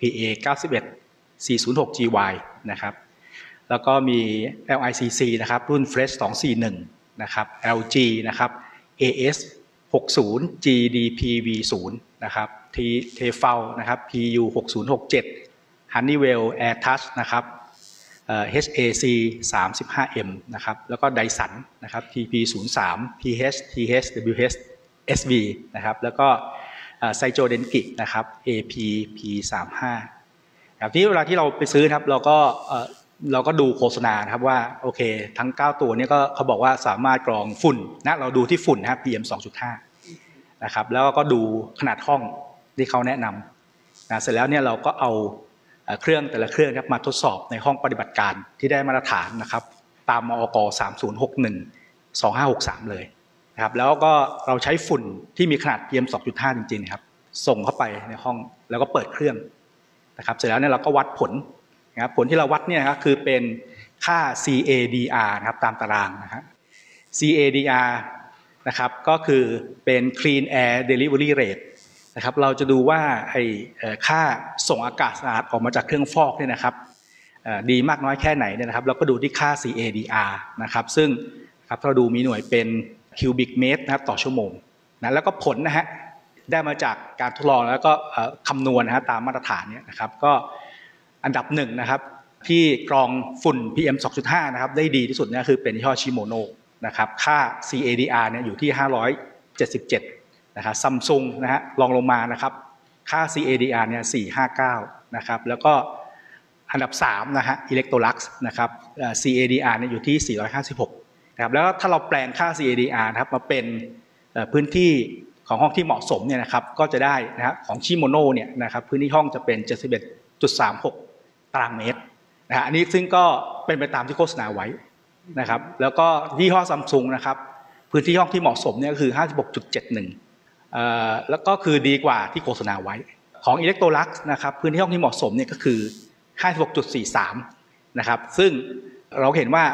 PA 91 406 GY นะครับแล้วก็มี LICC นะครับรุ่น Fresh 241นะครับ LG นะครับ AS 60 GDPV0 นะครับ T t f l นะครับ PU 6067 Honeywell AirTouch นะครับ HAC 35M นะครับแล้วก็ไดสันนะครับ TP 03 PH TH WH SV นะครับแล้วก็ ไซโจเดนกินะครับ AP P 35 ครับที่เวลาที่เราไปซื้อครับเราก็เราก็ดูโฆษณาครับว่าโอเค ทั้ง 9 ตัวนี้ก็เขาบอกว่าสามารถกรองฝุ่นนะเราดูที่ฝุ่นนะครับ PM 2.5นะครับแล้วก็ดูขนาดห้องที่เขาแนะนำนะเสร็จแล้วเนี่ยเราก็เอาเครื่องแต่ละเครื่องครับมาทดสอบในห้องปฏิบัติการที่ได้มาตรฐานนะครับ ตามมอก 3061 2563 เลย นะครับแล้วก็เราใช้ฝุ่นที่มีขนาด PM 2.5 จริงๆครับส่งเข้าไปในห้องแล้วก็เปิดเครื่องนะครับเสร็จแล้วเนี่ยเราก็วัดผลนะครับผลที่เราวัดเนี่ยครับคือเป็นค่า CADR นะครับตามตารางนะฮะ CADR นะครับก็คือเป็น Clean Air Delivery Rate นะครับเราจะดูว่าไอ้ค่าส่งอากาศสะอาดออกมาจากเครื่องฟอกเนี่ยนะครับดีมากน้อยแค่ไหนเนี่ยนะครับ เราก็ดูที่ค่า CADR นะครับซึ่งครับเราดูมีหน่วยเป็น คิวบิกเมตรนะครับต่อชั่วโมงนะแล้วก็ผลนะฮะได้มาจากการทดลองแล้วก็คำนวณนะฮะตามมาตรฐานเนี่ยนะครับก็อันดับหนึ่งนะครับที่กรองฝุ่น PM 2.5 นะครับได้ดีที่สุดเนี่ยคือเป็นยี่ห้อชิโมโนนะครับค่า CADR เนี่ยอยู่ที่ 577นะครับซัมซุงนะฮะลองลงมานะครับค่า CADR เนี่ย459นะครับแล้วก็อันดับ3นะฮะอิเล็กโทรลักซ์นะครับ CADR เนี่ยอยู่ที่ 456 นะครับแล้วถ้าเราแปลงค่า CADR นะครับมาเป็นพื้นที่ของห้องที่เหมาะสมเนี่ยนะครับก็จะได้นะครับของชิโมโนเนี่ยนะครับพื้นที่ห้องจะเป็น 71.36 ตารางเมตรนะฮะอันนี้ซึ่งก็เป็นไปตามที่โฆษณาไว้นะครับแล้วก็ยี่ห้อซัมซุงนะครับพื้นที่ห้องที่เหมาะสมเนี่ยคือ 56.71 แล้วก็คือดีกว่าที่โฆษณาไว้ ของอิเล็กโทรลักซ์นะครับพื้นที่ห้องที่เหมาะสมเนี่ยก็คือ 56.43 นะครับซึ่ง เราเห็นว่า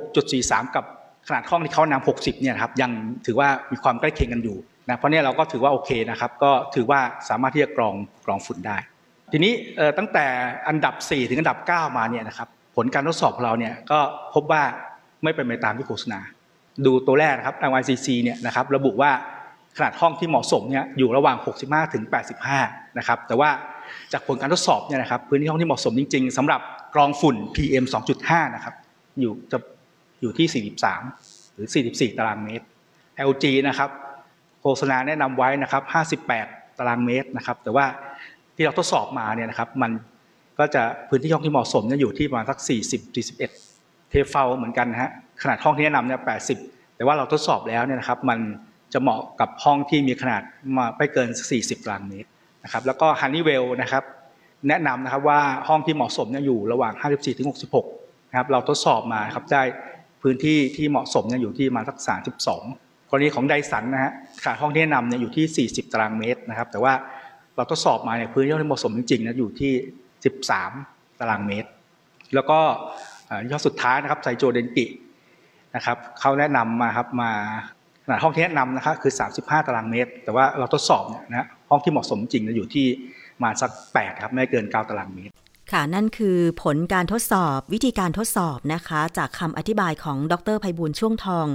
56.43 กับขนาดห้องที่เขานำ60 เนี่ยครับยังถือว่ามีความใกล้เคียงกันอยู่นะเพราะนี่เราก็ถือว่าโอเคนะครับก็ถือว่าสามารถที่จะกรองกรองฝุ่นได้ ทีนี้ตั้งแต่อันดับ 4 ถึงอันดับ 9 มาเนี่ยนะครับผลการทดสอบของเราเนี่ยก็พบว่าไม่เป็นไปตามที่โฆษณา ดูตัวแรกนะครับ LYCC เนี่ยนะครับระบุว่าขนาดห้องที่เหมาะสมเนี่ยอยู่ระหว่าง 65 ถึง 85 นะครับแต่ว่าจากผลการทดสอบเนี่ยนะครับพื้นที่ห้องที่เหมาะสมจริง ๆสำหรับ กรองฝุ่น PM 2.5 นะครับ อยู่จะอยู่ที่ 43 หรือ 44 ตารางเมตร LG นะครับ โฆษณาแนะนำไว้นะครับ 58 ตารางเมตรนะครับ แต่ว่าที่เราทดสอบมาเนี่ยนะครับ มันก็จะพื้นที่ห้องที่เหมาะสมเนี่ยอยู่ที่ประมาณสัก 40 41 เทฟเฟลเหมือนกันนะฮะ ขนาดห้องที่แนะนำเนี่ย 80 แต่ว่าเราทดสอบแล้วเนี่ยนะครับ มันจะเหมาะกับห้องที่มีขนาดมาไม่เกิน 40 ตารางเมตรนะครับ แล้วก็ฮันนี่เวลนะครับ แนะนำนะครับว่าห้องที่เหมาะสมเนี่ยอยู่ระหว่าง 54ถึง66นะครับเราทดสอบมาครับได้พื้นที่ที่เหมาะสมเนี่ยอยู่ที่มาสัก 32 กรณีของไดสันนะฮะขนาดห้องที่แนะนำเนี่ยอยู่ที่ 40 ตารางเมตรนะครับ แต่ว่าเราทดสอบมาเนี่ยพื้นที่ที่เหมาะสมจริงๆนะอยู่ที่ 13 ตารางเมตร แล้วก็ยี่ห้อสุดท้ายนะครับไซโจเดนกินะครับเขาแนะนำมาครับมาขนาดห้องที่แนะนำนะครับคือ 35 ตารางเมตร แต่ว่าเราทดสอบเนี่ยนะห้องที่เหมาะสมจริงนะอยู่ที่ มาสัก 8 ครับ ไม่เกิน 9 ตารางเมตร ค่ะ นั่นคือผลการทดสอบวิธีการทดสอบนะคะ จากคำอธิบายของดรไพบูลช่วงทอง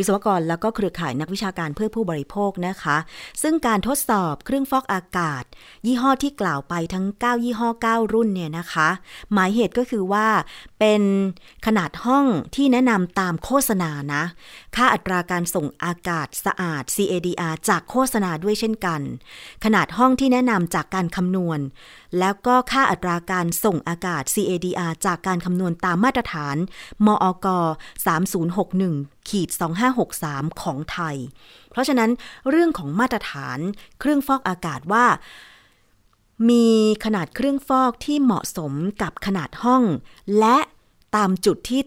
วิศวกรแล้วก็เครือข่ายนักวิชาการเพื่อผู้บริโภคนะคะ ซึ่งการทดสอบเครื่องฟอกอากาศ ยี่ห้อที่กล่าวไปทั้ง 9 ยี่ห้อ 9 รุ่นเนี่ยนะคะ หมายเหตุก็คือว่าเป็นขนาดห้องที่แนะนำตามโฆษณานะ ค่าอัตราการส่งอากาศสะอาด CADR จากโฆษณาด้วยเช่นกัน ขนาดห้องที่แนะนำจากการคำนวณ แล้วก็ค่าอัตราการส่งอากาศ CADR จากการคำนวณตามมาตรฐาน มอก3061ขีด2563 ของไทย เพราะฉะนั้นเรื่องของมาตรฐานเครื่องฟอกอากาศว่า มีขนาดเครื่องฟอกที่เหมาะสมกับขนาดห้อง และตามจุดที่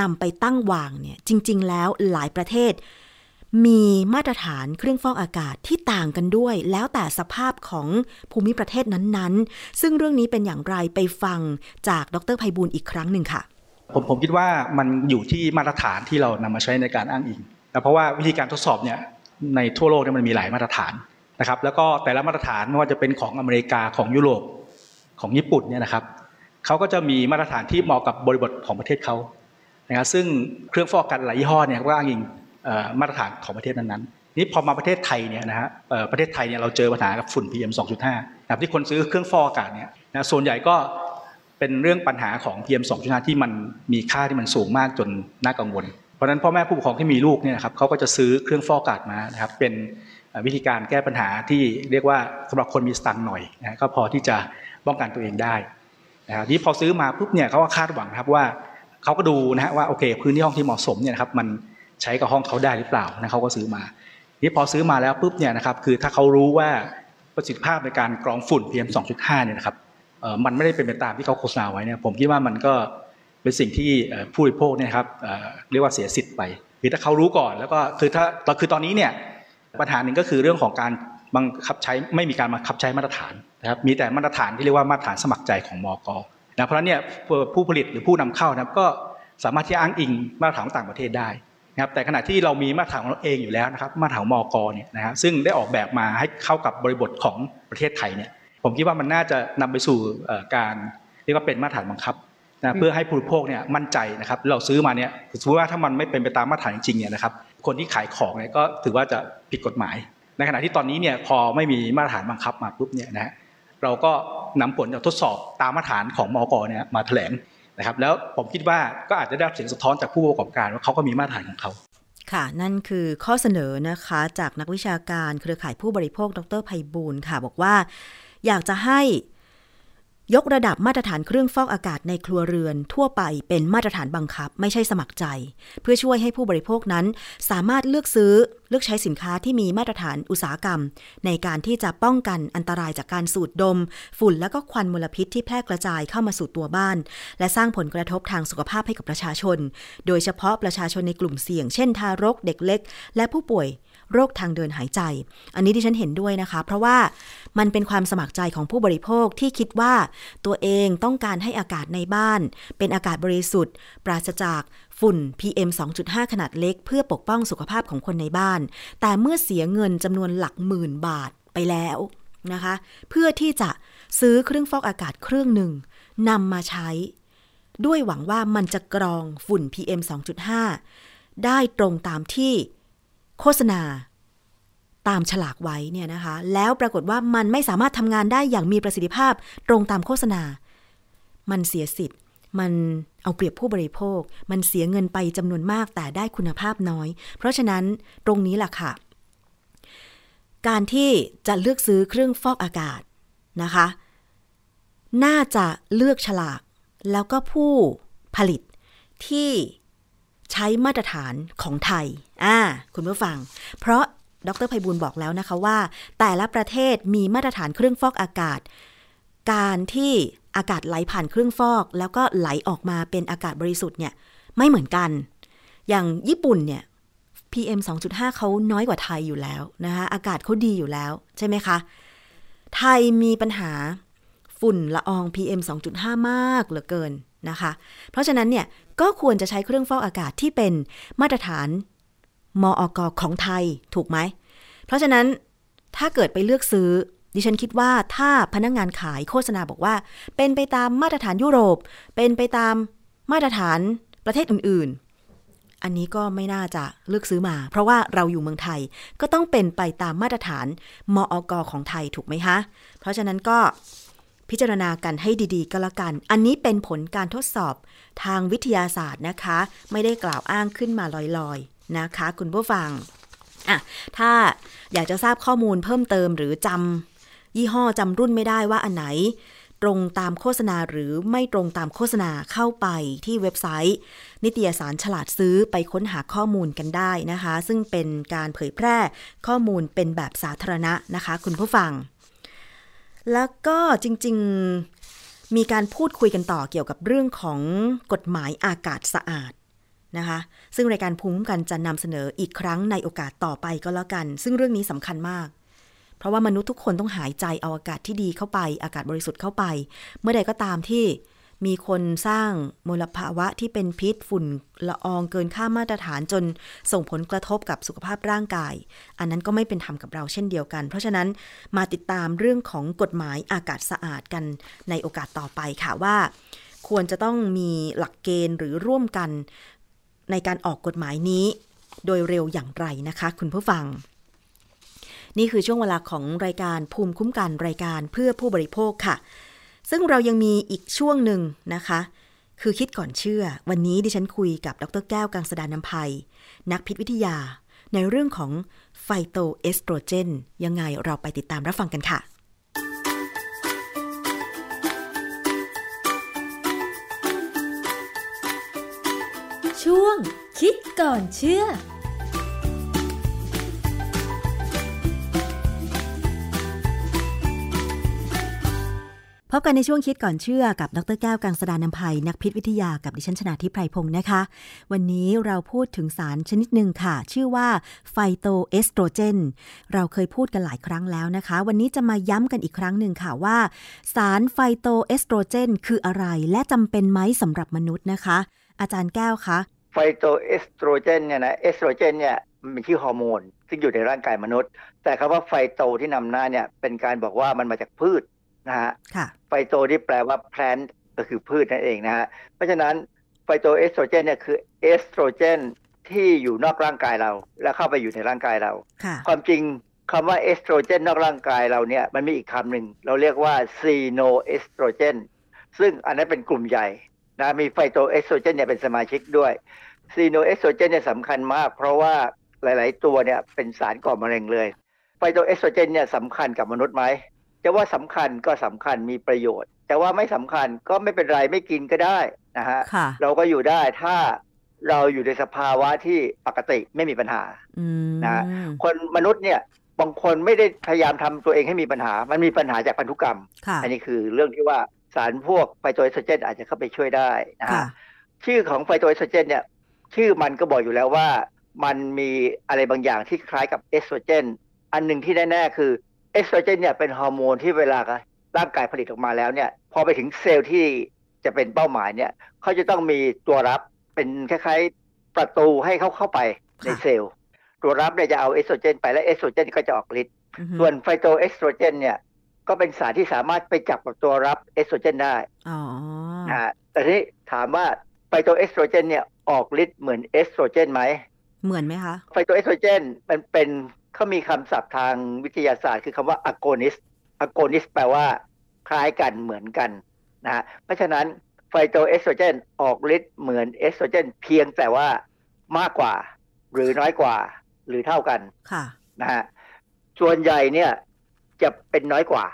นำไปตั้งวางเนี่ยจริง ๆ แล้วหลายประเทศ มีมาตรฐานเครื่องฟอกอากาศที่ต่างกันด้วย แล้วแต่สภาพของภูมิประเทศนั้นๆ ซึ่งเรื่องนี้เป็นอย่างไรไปฟังจากดรไพบูลอีกครั้งหนึ่งค่ะ ผมผมคิดว่ามันอยู่ที่มาตรฐานที่เรานำมาใช้ในการอ้างอิงนะเพราะว่าวิธีการทดสอบเนี่ยในทั่วโลกเนี่ยมันมีหลายมาตรฐานนะครับ แล้วก็แต่ละมาตรฐานไม่ว่าจะเป็นของอเมริกาของยุโรปของญี่ปุ่นเนี่ยนะครับเขาก็จะมีมาตรฐานที่เหมาะกับบริบทของประเทศเขานะครับซึ่งเครื่องฟอกอากาศหลายยี่ห้อเนี่ยก็อ้างอิง มาตรฐานของประเทศนั้นๆนี่พอมาประเทศไทยเนี่ยนะฮะประเทศไทยเนี่ยเราเจอปัญหากับฝุ่น PM 2.5นะครับที่คนซื้อเครื่องฟอกอากาศเนี่ยนะส่วนใหญ่ก็เป็นเรื่องปัญหาของ PM 2.5 ที่มันมีค่าที่มันสูงมากจนน่ากังวล เพราะนั้นพ่อแม่ผู้ปกครองที่มีลูกเนี่ยนะครับเขาก็จะซื้อเครื่องฟอกอากาศมานะครับเป็นวิธีการแก้ปัญหาที่เรียกว่าสำหรับคนมีสตังค์หน่อยนะก็พอที่จะป้องกันตัวเองได้นะครับที่พอซื้อมาปุ๊บเนี่ยเขาก็คาดหวังครับว่าเขาก็ดูนะฮะว่าโอเค พื้นที่ห้องที่เหมาะสมเนี่ยนะครับมัน ใช้กับห้องเขาได้หรือเปล่านะเขาก็ซื้อมานี่พอซื้อมาแล้วปุ๊บเนี่ยนะครับคือถ้าเขารู้ว่าประสิทธิภาพในการกรองฝุ่น PM 2.5เนี่ยนะครับมันไม่ได้เป็นไปตามที่เขาโฆษณาไว้เนี่ยผมคิดว่ามันก็เป็นสิ่งที่ผู้บริโภคเนี่ยครับเรียกว่าเสียสิทธิ์ไปคือถ้าเขารู้ก่อนแล้วก็คือถ้าคือตอนนี้เนี่ยปัญหาหนึ่งก็คือเรื่องของการบังคับใช้ไม่มีการบังคับใช้มาตรฐานนะครับมีแต่มาตรฐานที่เรียกว่ามาตรฐานสมัครใจของมอกนะเพราะฉะนั้นเนี่ยผู้ผลิตหรือผู้นำเข้านะครับก็สามารถที่อ้างอิงมาตรฐานต่างประเทศได้ นะครับแต่ขณะที่เรามีมาตรฐานของเราเองอยู่แล้วนะครับมาตรฐานมอกเนี่ยนะฮะซึ่งได้ออกแบบมาให้เข้ากับบริบทของประเทศไทยเนี่ยผมคิดว่ามันน่าจะนำไปสู่การเรียกว่าเป็นมาตรฐานบังคับนะเพื่อให้ผู้บริโภคเนี่ยมั่นใจนะครับเราซื้อมาเนี่ยสมมติว่าถ้ามันไม่เป็นไปตามมาตรฐานจริงเนี่ยนะครับคนที่ขายของเนี่ยก็ถือว่าจะผิดกฎหมาย ในขณะที่ตอนนี้เนี่ยพอไม่มีมาตรฐานบังคับมาปุ๊บเนี่ยนะเราก็นำผลจากทดสอบตามมาตรฐานของมอกเนี่ยมาแถลง นะครับแล้วผมคิดว่าก็อาจจะได้รับเสียงสะท้อนจากผู้ประกอบการว่าเขาก็มีมาตรฐานของเขาค่ะ นั่นคือข้อเสนอนะคะจากนักวิชาการเครือข่ายผู้บริโภค ดรไพบูลค่ะ บอกว่า อยากจะให้ ยกระดับมาตรฐานเครื่องฟอกอากาศในครัวเรือนทั่วไปเป็นมาตรฐานบังคับ ไม่ใช่สมัครใจ เพื่อช่วยให้ผู้บริโภคนั้น สามารถเลือกซื้อเลือกใช้สินค้าที่มีมาตรฐานอุตสาหกรรม ในการที่จะป้องกันอันตรายจากการสูดดม ฝุ่นและก็ควันมลพิษที่แพร่กระจายเข้ามาสู่ตัวบ้าน และสร้างผลกระทบทางสุขภาพให้กับประชาชน โดยเฉพาะประชาชนในกลุ่มเสี่ยง เช่นทารกเด็กเล็ก และผู้ป่วย โรคทางเดินหายใจ อันนี้ที่ฉันเห็นด้วยนะคะ เพราะว่ามันเป็นความสมัครใจของผู้บริโภคที่คิดว่าตัวเองต้องการให้อากาศในบ้าน เป็นอากาศบริสุทธิ์ ปราศจากฝุ่น PM 2.5 ขนาดเล็ก เพื่อปกป้องสุขภาพของคนในบ้าน แต่เมื่อเสียเงินจำนวนหลักหมื่นบาทไปแล้วนะคะ เพื่อที่จะซื้อเครื่องฟอกอากาศเครื่องหนึ่งนำมาใช้ ด้วยหวังว่ามันจะกรองฝุ่น PM 2.5 ได้ตรงตามที่ โฆษณา ตามฉลากไว้เนี่ยนะคะ แล้วปรากฏว่ามันไม่สามารถทำงานได้อย่างมีประสิทธิภาพตรงตามโฆษณา มันเสียสิทธิ์ มันเอาเปรียบผู้บริโภค มันเสียเงินไปจำนวนมากแต่ได้คุณภาพน้อย เพราะฉะนั้นตรงนี้แหละค่ะ การที่จะเลือกซื้อเครื่องฟอกอากาศนะคะ น่าจะเลือกฉลาก แล้วก็ผู้ผลิตที่ใช้มาตรฐานของไทย อ่า คุณผู้ฟัง เพราะดรไพบูลบอกแล้วนะคะว่า แต่ละประเทศมีมาตรฐานเครื่องฟอกอากาศ การที่อากาศไหลผ่านเครื่องฟอก แล้วก็ไหลออกมาเป็นอากาศบริสุทธิ์เนี่ยไม่เหมือนกัน อย่างญี่ปุ่นเนี่ย PM 2.5 เขาน้อยกว่าไทยอยู่แล้วนะคะอากาศเขาดีอยู่แล้วใช่ไหมคะ ไทยมีปัญหาฝุ่นละออง PM 2.5 มากเหลือเกินนะคะ เพราะฉะนั้นเนี่ยก็ควรจะใช้เครื่องฟอกอากาศที่เป็นมาตรฐาน มออกของไทยถูกไหม เพราะฉะนั้นถ้าเกิดไปเลือกซื้อ ดิฉันคิดว่าถ้าพนักงงานขายโฆษณาบอกว่า เป็นไปตามมาตรฐานยุโรป เป็นไปตามมาตรฐานประเทศอื่นอันนี้ก็ไม่น่าจะเลือกซื้อมา เพราะว่าเราอยู่เมืองไทยก็ต้องเป็นไปตามมาตรฐานมอกของไทยถูกไหมคะเพราะฉะนั้นก็พิจารณากันให้ดีๆ ก็แล้วกัน อันนี้เป็นผลการทดสอบทางวิทยาศาสตร์นะคะ ไม่ได้กล่าวอ้างขึ้นมาลอยๆ นะคะคุณผู้ฟังอะถ้าอยากจะทราบข้อมูลเพิ่มเติมหรือจำยี่ห้อจำรุ่นไม่ได้ว่าอันไหน ตรงตามโฆษณาหรือไม่ตรงตามโฆษณาเข้าไปที่เว็บไซต์ นิตยสารฉลาดซื้อไปค้นหาข้อมูลกันได้นะคะ ซึ่งเป็นการเผยแพร่ข้อมูลเป็นแบบสาธารณะนะคะ คุณผู้ฟัง แล้วก็จริง ๆมีการพูดคุยกันต่อเกี่ยวกับเรื่องของกฎหมายอากาศสะอาด นะคะ ซึ่งรายการภูมิคุ้มกันจะนำเสนออีกครั้งในโอกาสต่อไปก็แล้วกัน ซึ่งเรื่องนี้สำคัญมาก เพราะว่ามนุษย์ทุกคนต้องหายใจเอาอากาศที่ดีเข้าไป อากาศบริสุทธิ์เข้าไป เมื่อใดก็ตามที่มีคนสร้างมลภาวะที่เป็นพิษฝุ่นละอองเกินค่ามาตรฐานจนส่งผลกระทบกับสุขภาพร่างกาย อันนั้นก็ไม่เป็นธรรมกับเราเช่นเดียวกัน เพราะฉะนั้นมาติดตามเรื่องของกฎหมายอากาศสะอาดกันในโอกาสต่อไปค่ะว่า ควรจะต้องมีหลักเกณฑ์หรือร่วมกัน ในการออกกฎหมายนี้ โดยเร็วอย่างไรนะคะ คุณผู้ฟัง นี่คือช่วงเวลาของรายการภูมิคุ้มกันรายการเพื่อผู้บริโภคค่ะ ซึ่งเรายังมีอีกช่วงหนึ่งนะคะ คือคิดก่อนเชื่อ วันนี้ดิฉันคุยกับดรแก้วกังสดานนภัย นักพิษวิทยา ในเรื่องของไฟโตเอสโตรเจนยังไงเราไปติดตามรับฟังกันค่ะ ง คิดก่อนเชื่อพบกันในช่วงคิดก่อนเชื่อกับดรแก้วกังสดานนภัยนักพิษวิทยากับดิฉันชนาทิพไพรพงศ์นะคะ วันนี้เราพูดถึงสารชนิดหนึ่งค่ะ ชื่อว่าไฟโตเอสโตรเจน เราเคยพูดกันหลายครั้งแล้วนะคะ วันนี้จะมาย้ำกันอีกครั้งหนึ่งค่ะว่า สารไฟโตเอสโตรเจน คืออะไรและจำเป็นไหมสำหรับมนุษย์นะคะ อาจารย์แก้วคะ ไฟโตเอสโตรเจนเนี่ยนะเอสโตรเจนเนี่ยมันเป็นชื่อฮอร์โมน ซึ่งอยู่ในร่างกายมนุษย์ แต่คำว่าไฟโตที่นำหน้าเนี่ยเป็นการบอกว่ามันมาจากพืชนะฮะค่ะไฟโตที่แปลว่า plant ก็คือพืชนั่นเองนะฮะเพราะฉะนั้นไฟโตเอสโตรเจนเนี่ยคือเอสโตรเจนที่อยู่นอกร่างกายเรา แล้วเข้าไปอยู่ในร่างกายเราค่ะความจริงคำว่าเอสโตรเจนนอกร่างกายเราเนี่ยมันมีอีกคำหนึ่งเราเรียกว่าซีโนเอสโตรเจนซึ่งอันนั้นเป็นกลุ่มใหญ่นะมีไฟโตเอสโตรเจนเนี่ยเป็นสมาชิกด้วย ซีโนเอสโตรเจนเนี่ยสำคัญมาก เพราะว่าหลาย ๆ ตัวเนี่ยเป็นสารก่อมะเร็งเลยไฟโตเอสโตรเจนเนี่ยสำคัญกับมนุษย์ไหมจะว่าสำคัญก็สำคัญมีประโยชน์ แต่ว่าไม่สำคัญก็ไม่เป็นไรไม่กินก็ได้นะฮะค่ะเราก็อยู่ได้ถ้าเราอยู่ในสภาวะที่ปกติไม่มีปัญหาอืมนะคนมนุษย์เนี่ยบางคนไม่ได้พยายามทำตัวเองให้มีปัญหา มันมีปัญหาจากพันธุกรรมค่ะอันนี้คือเรื่องที่ว่าสารพวกไฟโตเอสโตรเจนอาจจะเข้าไปช่วยได้นะค่ะฮะชื่อของไฟโตเอสโตรเจนเนี่ย ชื่อมันก็บอกอยู่แล้วว่า มันมีอะไรบางอย่างที่คล้ายกับเอสโตรเจน อันหนึ่งที่แน่ๆคือเอสโตรเจนเนี่ยเป็นฮอร์โมนที่เวลาร่างกายผลิตออกมาแล้วเนี่ยพอไปถึงเซลล์ที่จะเป็นเป้าหมายเนี่ยเขาจะต้องมีตัวรับเป็นคล้ายๆประตูให้เขาเข้าไปในค่ะเซลล์ ตัวรับเนี่ยจะเอาเอสโตรเจนไปแล้วเอสโตรเจนก็จะออกฤทธิ์อือฮึส่วนไฟโตเอสโตรเจนเนี่ยก็เป็นสารที่สามารถไปจับกับตัวรับเอสโตรเจนได้อ๋อนะฮะแต่ทีนี้ถามว่า ไฟโตเอสโตรเจนเนี่ยออกฤทธิ์เหมือนเอสโตรเจนไหม เหมือนไหมคะ ไฟโตเอสโตรเจนมันเป็นเขามีคำศัพท์ทางวิทยาศาสตร์ คือคำว่า agonist agonist แปลว่าคล้ายกันเหมือนกันนะฮะเพราะฉะนั้นไฟโตเอสโตรเจนออกฤทธิ์เหมือนเอสโตรเจนเพียงแต่ว่ามากกว่า หรือน้อยกว่า หรือเท่ากันค่ะนะฮะส่วนใหญ่เนี่ยจะเป็นน้อยกว่า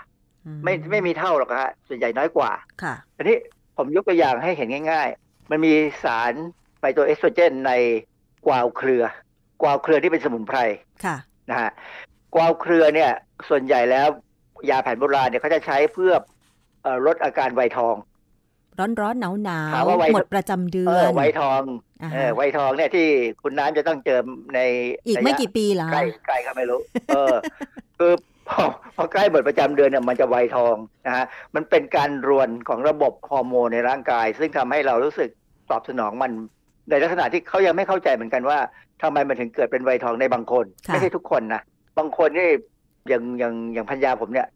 อืไม่ไม่มีเท่าหรอกฮะส่วนใหญ่น้อยกว่าค่ะอันนี้ผมยกตัวอย่างให้เห็นง่ายๆ มันมีสารไฟโตเอสโตรเจนในกวาวเครือ กวาวเครือที่เป็นสมุนไพรค่ะนะฮะกวาวเครือเนี่ย ส่วนใหญ่แล้วยาแผนโบราณเนี่ยเขาจะใช้เพื่อเอ่อลดอาการไวยทอง ร้อนร้อนหนาวหนาวถามว่าไวหมดประจำเดืเอออนไวยทองอ่าฮะเออไวยทองเนี่ยที่คุณน้ำจะต้องเจอในอีกไม่ระยะกี่ปีเหรอใกล้ใกล้ก็ไม่รู้ เออคือ พอพอใกล้หมดประจำเดือนเนี่ยมันจะไวยทองนะฮะมันเป็นการรวนของระบบฮอร์โมนในร่างกาย ซึ่งทำให้เรารู้สึกตอบสนองมันในลักษณะที่เขายังไม่เข้าใจเหมือนกันว่าทำไมมันถึงเกิดเป็นไวยทองในบางคนค่ะไม่ใช่ทุกคนนะบางคนนี่อย่างอย่างอย่างพัญญาผมเนี่ย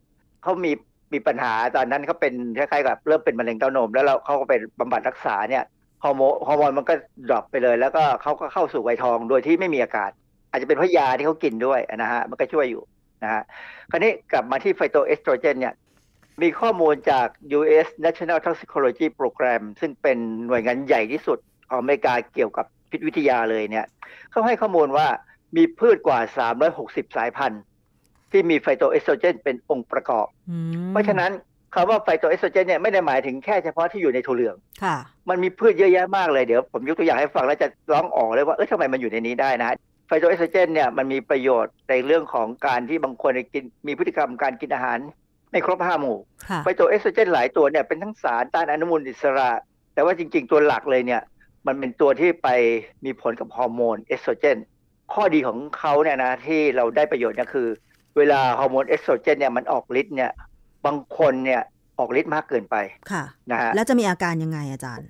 เขามีมีปัญหาตอนนั้นเขาเป็นคล้ายๆกับเริ่มเป็นมะเร็งเต้านม แล้วเราเขาก็ไปบำบัดรักษาเนี่ยฮอร์โมนฮอร์โมนมันก็ drop ไปเลย แล้วก็เขาก็เข้าสู่วัยทองโดยที่ไม่มีอาการ อาจจะเป็นเพราะยาที่เขากินด้วยนะฮะมันก็ช่วยอยู่ นะฮะคราวนี้กลับมาที่ไฟโตเอสโตรเจนเนี่ยมีข้อมูลจาก U.S. National Toxicology Program ซึ่งเป็นหน่วยงานใหญ่ที่สุดของอเมริกาเกี่ยวกับพิษวิทยาเลยเนี่ยเขาให้ข้อมูลว่ามีพืชกว่า 360 สายพันธุ์ ที่มีไฟโตเอสโตรเจนเป็นองค์ประกอบอืมเพราะฉะนั้นคำว่าไฟโตเอสโตรเจนเนี่ยไม่ได้หมายถึงแค่เฉพาะที่อยู่ในถั่วเหลืองค่ะมันมีพืชเยอะแยะมากเลยเดี๋ยวผมยกตัวอย่างให้ฟังแล้วจะร้องอ๋อเลยว่าเออทำไมมันอยู่ในนี้ได้นะ ไฟโตเอสโตรเจนเนี่ยมันมีประโยชน์ในเรื่องของการที่บางคนกินมีพฤติกรรมการกินอาหาร ไม่ครบห้าหมู่ค่ะไฟโตเอสโตรเจนหลายตัวเนี่ยเป็นทั้งสารต้านอนุมูลอิสระ แต่ว่าจริง ๆ ตัวหลักเลยเนี่ย มันเป็นตัวที่ไปมีผลกับฮอร์โมนเอสโตรเจนข้อดีของเขาเนี่ยนะที่เราได้ประโยชน์เนี่ยคือ เวลาฮอร์โมนเอสโตรเจนเนี่ยมันออกฤทธิ์เนี่ยบางคนเนี่ยออกฤทธิ์มากเกินไปค่ะนะฮะแล้วจะมีอาการยังไงอาจารย์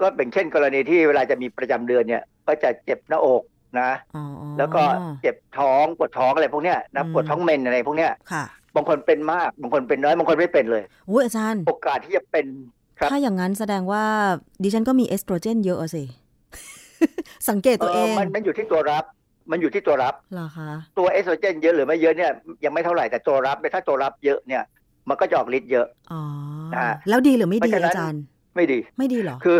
ก็เป็นเช่นกรณีที่เวลาจะมีประจำเดือนเนี่ย ก็จะเจ็บหน้าอก นะอ๋อแล้วก็เจ็บท้องปวดท้องอะไรพวกเนี้ยนะอืมปวดท้องเมนอะไรพวกเนี้ยค่ะ บางคนเป็นมากบางคนเป็นน้อยบางคนไม่เป็นเลยอุ้ยอาจารย์โอกาสที่จะเป็นครับถ้าอย่างนั้นแสดงว่าดิฉันก็มีเอสโตรเจนเยอะอะสิสังเกตตัวเองมันมันอยู่ที่ตัวรับ มันอยู่ที่ตัวรับเหรอคะตัวเอสโตรเจนเยอะหรือไม่เยอะเนี่ยยังไม่เท่าไหร่แต่ตัวรับเนี่ยถ้าตัวรับเยอะเนี่ยมันก็จะออกฤทธิ์เยอะอ๋ออ่าแล้วดีหรือไม่ดีเพราะฉะนั้นอาจารย์ ไม่ดีไม่ดีเหรอคือ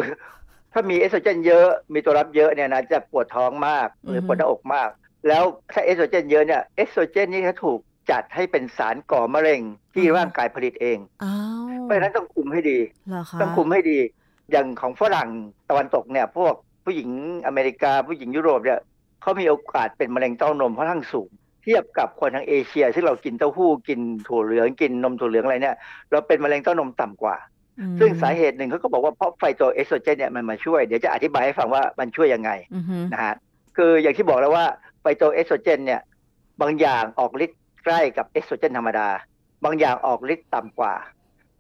ถ้ามีเอสโตรเจนเยอะมีตัวรับเยอะเนี่ยนะจะปวดท้องมากหรืออฮึปวดหน้าอกมาก แล้วถ้าเอสโตรเจนเยอะเนี่ยเอสโตรเจนนี่เขาถูกจัดให้เป็นสารก่อมะเร็งที่ร่างกายผลิตเองอ้าวเพราะฉะนั้นต้องคุมให้ดีเหรอคะต้องคุมให้ดี อย่างของฝรั่งตะวันตกเนี่ย พวกผู้หญิงอเมริกาผู้หญิงยุโรปเนี่ยเขามีโอกาสเป็นมะเร็งเต้านมค่อนข้างสูง เทียบกับคนทางเอเชีย ซึ่งเรากินเต้าหู้กินถั่วเหลืองกินนมถั่วเหลืองอะไรเนี่ยเราเป็นมะเร็งเต้านมต่ำกว่าอืม ซึ่งสาเหตุหนึ่งเขาก็บอกว่าเพราะไฟโตเอสโตรเจนเนี่ยมันมาช่วย เดี๋ยวจะอธิบายให้ฟังว่ามันช่วยยังไงอือฮึนะฮะคืออย่างที่บอกแล้วว่าไฟโตเอสโตรเจนเนี่ยบางอย่างออกฤทธิ์ใกล้กับเอสโตรเจนธรรมดา บางอย่างออกฤทธิ์ต่ำกว่า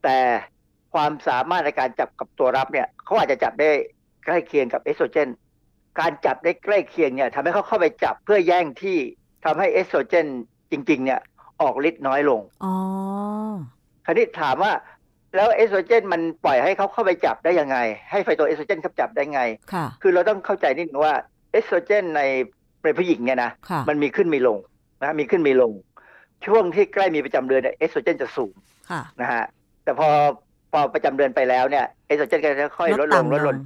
แต่ความสามารถในการจับกับตัวรับเนี่ยเขาอาจจะจับได้ใกล้เคียงกับเอสโตรเจนการจับได้ใกล้เคียงเนี่ยทำให้เขาเข้าไปจับเพื่อแย่งที่ทำให้เอสโตรเจนจริง ๆ เนี่ยออกฤทธิ์น้อยลงอ๋อคราวนี้ถามว่า แล้วเอสโตรเจนมันปล่อยให้เขาเข้าไปจับได้ยังไง ให้ไฟโตเอสโตรเจนเขาจับได้ไงค่ะคือเราต้องเข้าใจนิดนึงว่าเอสโตรเจนในในผู้หญิงเนี่ยนะค่ะมันมีขึ้นมีลงนะมีขึ้นมีลง ช่วงที่ใกล้มีประจำเดือนเนี่ยเอสโตรเจนจะสูงค่ะนะฮะ แต่พอพอประจำเดือนไปแล้วเนี่ยเอสโตรเจนก็จะค่อยลดลงต่ำลดลง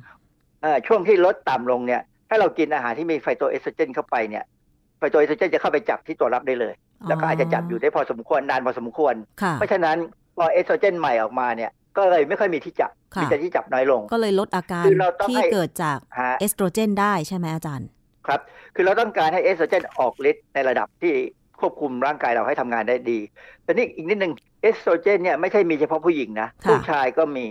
เอ่อช่วงที่ลดต่ำลงเนี่ย ถ้าเรากินอาหารที่มีไฟโตเอสโตรเจนเข้าไปเนี่ยไฟโตเอสโตรเจนจะเข้าไปจับที่ตัวรับได้เลย แล้วก็อาจจะจับอยู่ได้พอสมควรนานพอสมควรค่ะเพราะฉะนั้น พอเอสโตรเจนใหม่ออกมาเนี่ย ก็เลยไม่ค่อยมีที่จับค่ะมีแต่ที่จับน้อยลง ก็เลยลดอาการคือเราต้องที่ให้เกิดจากฮะเอสโตรเจนได้ใช่ไหมอาจารย์ ครับ คือเราต้องการให้เอสโตรเจนออกฤทธิ์ในระดับที่ควบคุมร่างกายเราให้ทำงานได้ดีแต่นี่อีกนิดนึงเอสโตรเจนเนี่ยไม่ใช่มีเฉพาะผู้หญิงนะค่ะผู้ชายก็มี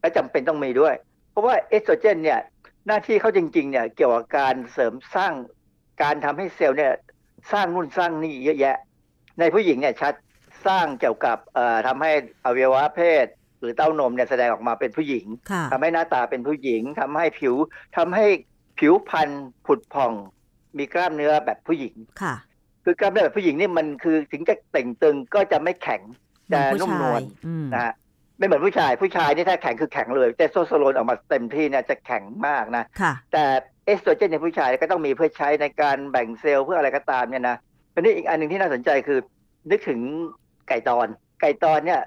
และจำเป็นต้องมีด้วย เพราะว่าเอสโตรเจนเนี่ยหน้าที่เขาจริงๆเนี่ยเกี่ยวกับการเสริมสร้างการทำให้เซลล์เนี่ยสร้างนู่นสร้างนี่เยอะแยะ ในผู้หญิงเนี่ยชัด สร้างเกี่ยวกับเอ่อทำให้อวัยวะเพศ หรือเต้านมเนี่ยแสดงออกมาเป็นผู้หญิงค่ะทำให้หน้าตาเป็นผู้หญิงทำให้ผิวทำให้ผิวพรรณผุดผ่อง มีกล้ามเนื้อแบบผู้หญิงค่ะ คือกล้ามเนื้อแบบผู้หญิงนี่มันคือถึงจะเต่งตึงก็จะไม่แข็งเหมือนผู้ชายจะนุ่มนวลอืมนะฮะไม่เหมือนผู้ชายผู้ชายนี่ถ้าแข็งคือแข็งเลยเทสโทสเตอโรนออกมาเต็มที่เนี่ยจะแข็งมากนะค่ะแต่เอสโตรเจนในผู้ชายก็ต้องมีเพื่อใช้ในการแบ่งเซลล์เพื่ออะไรก็ตามเนี่ยนะอันนี้อีกอันหนึ่งที่น่าสนใจคือ นึกถึง ไก่ตอน ไก่ตอนเนี่ย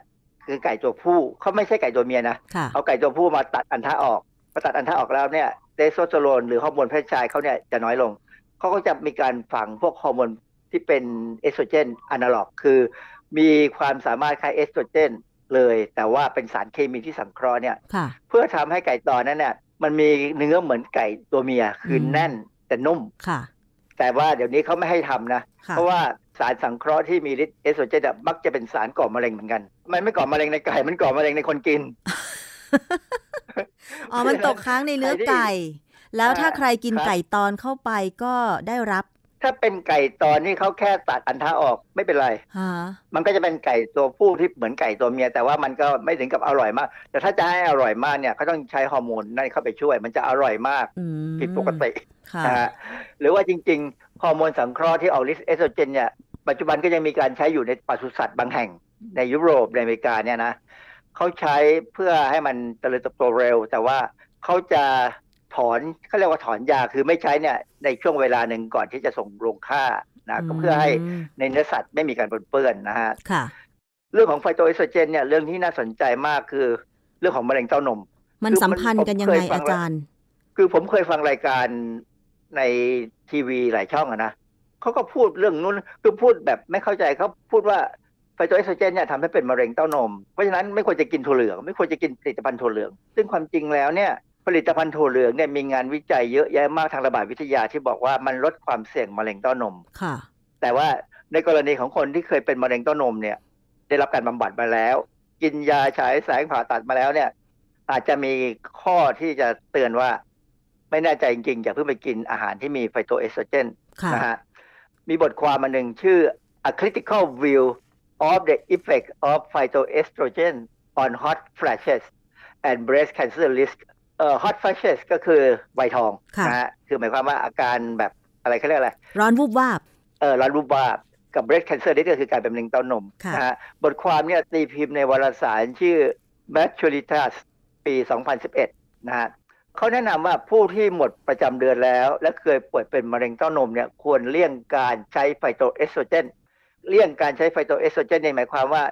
คือไก่ตัวผู้เขาไม่ใช่ไก่ตัวเมียนะค่ะเอาไก่ตัวผู้มาตัดอัณฑะออกพอตัดอัณฑะออกแล้วเนี่ยเทสโทสเตอโรนหรือฮอร์โมนเพศชายเขาเนี่ยจะน้อยลงเขาก็จะมีการฝังพวกฮอร์โมนที่เป็นเอสโตรเจนอนาล็อก คือ มีความสามารถคล้ายเอสโตรเจนเลย แต่ว่าเป็นสารเคมีที่สังเคราะห์เนี่ยค่ะเพื่อทำให้ไก่ตอนนั้นเนี่ยมันมีเนื้อเหมือนไก่ตัวเมียคืออวบแน่นแต่นุ่มค่ะ แต่ว่าเดี๋ยวนี้เขาไม่ให้ทำนะค่ะเพราะว่า สารสังเคราะห์ที่มีฤทธิ์เอสโตรเจนมักจะเป็นสารก่อมะเร็งเหมือนกันมันไม่ก่อมะเร็งในไก่มันก่อมะเร็งในคนกินอ๋อมันตกค้างในเนื้อไก่ แล้วถ้าใครกินไก่ตอนเข้าไปก็ได้รับ ถ้าเป็นไก่ตอนนี่เขาแค่ตัดอันทะออกไม่เป็นไรฮะมันก็จะเป็นไก่ตัวผู้ที่เหมือนไก่ตัวเมีย แต่ว่ามันก็ไม่ถึงกับอร่อยมาก แต่ถ้าจะให้อร่อยมากเนี่ยเขาต้องใช้ฮอร์โมนนั่นเข้าไปช่วย มันจะอร่อยมากอืมผิดปกติค่ะนะฮะหรือว่าจริงๆฮอร์โมนสังเคราะห์ที่ออกฤทธิ์เอสโตรเจนเนี่ยปัจจุบันก็ยังมีการใช้อยู่ในปศุสัตว์บางแห่งในยุโรปในอเมริกาเนี่ยนะเขาใช้เพื่อให้มันเจริญเติบโตเร็ว แต่ว่าเขาจะ ถอนเขาเรียกว่าถอนยาคือไม่ใช้เนี่ยในช่วงเวลาหนึ่งก่อนที่จะส่งลงฆ่านะก็เพื่อให้ในเนื้อสัตว์ไม่มีการปนเปื้อนนะฮะค่ะเรื่องของไฟโตเอสโตรเจนเนี่ยเรื่องที่น่าสนใจมากคือ เรื่องของมะเร็งเต้านม มันคือมันสัมพันธ์กันยังไงผมเคยฟังอาจารย์ คือผมเคยฟังรายการในทีวีหลายช่องอะนะเขาก็พูดเรื่องนู้นคือพูดแบบไม่เข้าใจเขาพูดว่าไฟโตเอสโตรเจนเนี่ยทำให้เป็นมะเร็งเต้านม เพราะฉะนั้นไม่ควรจะกินถั่วเหลือง ไม่ควรจะกินผลิตภัณฑ์ถั่วเหลือง ซึ่งความจริงแล้วเนี่ย ผลิตภัณฑ์ถั่วเหลืองเนี่ยมีงานวิจัยเยอะแยะมากทางระบาดวิทยาที่บอกว่ามันลดความเสี่ยงมะเร็งเต้านมค่ะ แต่ว่าในกรณีของคนที่เคยเป็นมะเร็งเต้านมเนี่ย ได้รับการบำบัดมาแล้ว กินยาฉายแสงผ่าตัดมาแล้วเนี่ย อาจจะมีข้อที่จะเตือนว่า ไม่แน่ใจจริงๆอย่าเพิ่งไปกินอาหารที่มีไฟโตเอสโตรเจนค่ะนะฮะมีบทความมาหนึ่งชื่อ A Critical View of the Effect of Phytoestrogen on Hot Flashes and Breast Cancer Risk เอ่อ Hot Flashes ก็คือไวทองค่ะนะฮะคือหมายความว่าอาการแบบอะไรเขาเรียกอะไร ร้อนวูบวาบเออร้อนรูปวาบกับ breast cancer นี่ก็คือการเป็นมะเร็งเต้านมค่ะนะฮะบทความเนี่ยตีพิมพ์ในวารสารชื่อ Maturitas ปี 2011 นะฮะเขาแนะนำว่าผู้ที่หมดประจำเดือนแล้ว และเคยป่วยเป็นมะเร็งเต้านมเนี่ยควรเลี่ยงการใช้ไฟโตเอสโตรเจนเลี่ยงการใช้ไฟโตเอสโตรเจนนี่หมายความว่า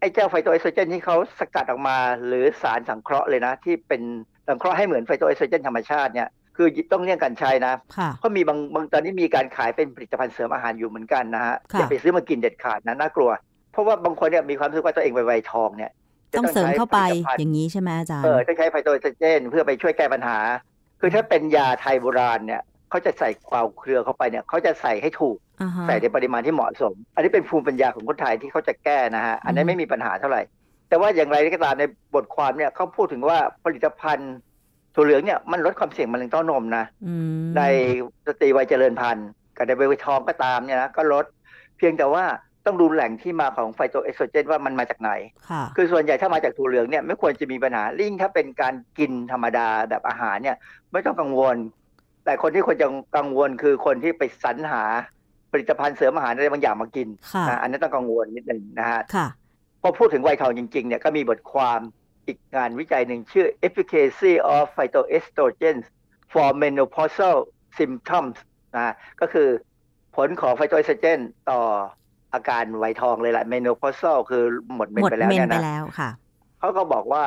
ไอ้เจ้าไฟโตเอสโตรเจนที่เขาสกัดออกมา หรือสารสังเคราะห์เลยนะ ที่เป็น สังเคราะห์ให้เหมือนไฟโตเอสโตรเจนธรรมชาติเนี่ยคือต้องเลี่ยงการใช้นะค่ะเพราะมีบางบางตอนนี้มีการขายเป็นผลิตภัณฑ์เสริมอาหารอยู่เหมือนกันนะฮะค่ะอย่าไปซื้อมากินเด็ดขาดนะน่ากลัว เพราะว่าบางคนเนี่ยมีความรู้สึกว่าตัวเองไวๆทองเนี่ยจะต้องเสริมเข้าไปใช้ผลิตภัณฑ์อย่างนี้ใช่ไหมอาจารย์เออต้องใช้ไฟโตเอสโตรเจนเพื่อไปช่วยแก้ปัญหา คือถ้าเป็นยาไทยโบราณเนี่ยเขาจะใส่กวาวเครือเข้าไปเนี่ยเขาจะใส่ให้ถูกอ่าฮะใส่ในปริมาณที่เหมาะสม อันนี้เป็นภูมิปัญญาของคนไทยที่เขาจะแก้นะฮะอันนี้อืมไม่มีปัญหาเท่าไหร่ แต่ว่าอย่างไรก็ตามในบทความเนี่ยเขาพูดถึงว่าผลิตภัณฑ์ถั่วเหลืองเนี่ยมันลดความเสี่ยงมะเร็งเต้านมนะอืมในสตรีวัยเจริญพันธุ์กับในวัยทองก็ตามเนี่ยนะก็ลดเพียงแต่ว่าต้องดูแหล่งที่มาของไฟโตเอสโตรเจนว่ามันมาจากไหนค่ะคือส่วนใหญ่ถ้ามาจากถั่วเหลืองเนี่ยไม่ควรจะมีปัญหาลิ่งถ้าเป็นการกินธรรมดาแบบอาหารเนี่ยไม่ต้องกังวล แต่คนที่ควรจะกังวลคือคนที่ไปสรรหาผลิตภัณฑ์เสริมอาหารอะไรบางอย่างมากินค่ะนะอันนั้นต้องกังวลนิดหนึ่งนะฮะค่ะ พอพูดถึงวัยทองจริงๆเนี่ยก็มีบทความอีกงานวิจัยหนึ่งชื่อ efficacy of phytoestrogens for menopausal symptoms นะก็คือผลของไฟโตเอสโตรเจนต่ออาการวัยทองเลยแหละ menopausal คือหมดเมนหมดไปแล้วเมนเนี่ยไปนะแล้วค่ะเขาก็บอกว่า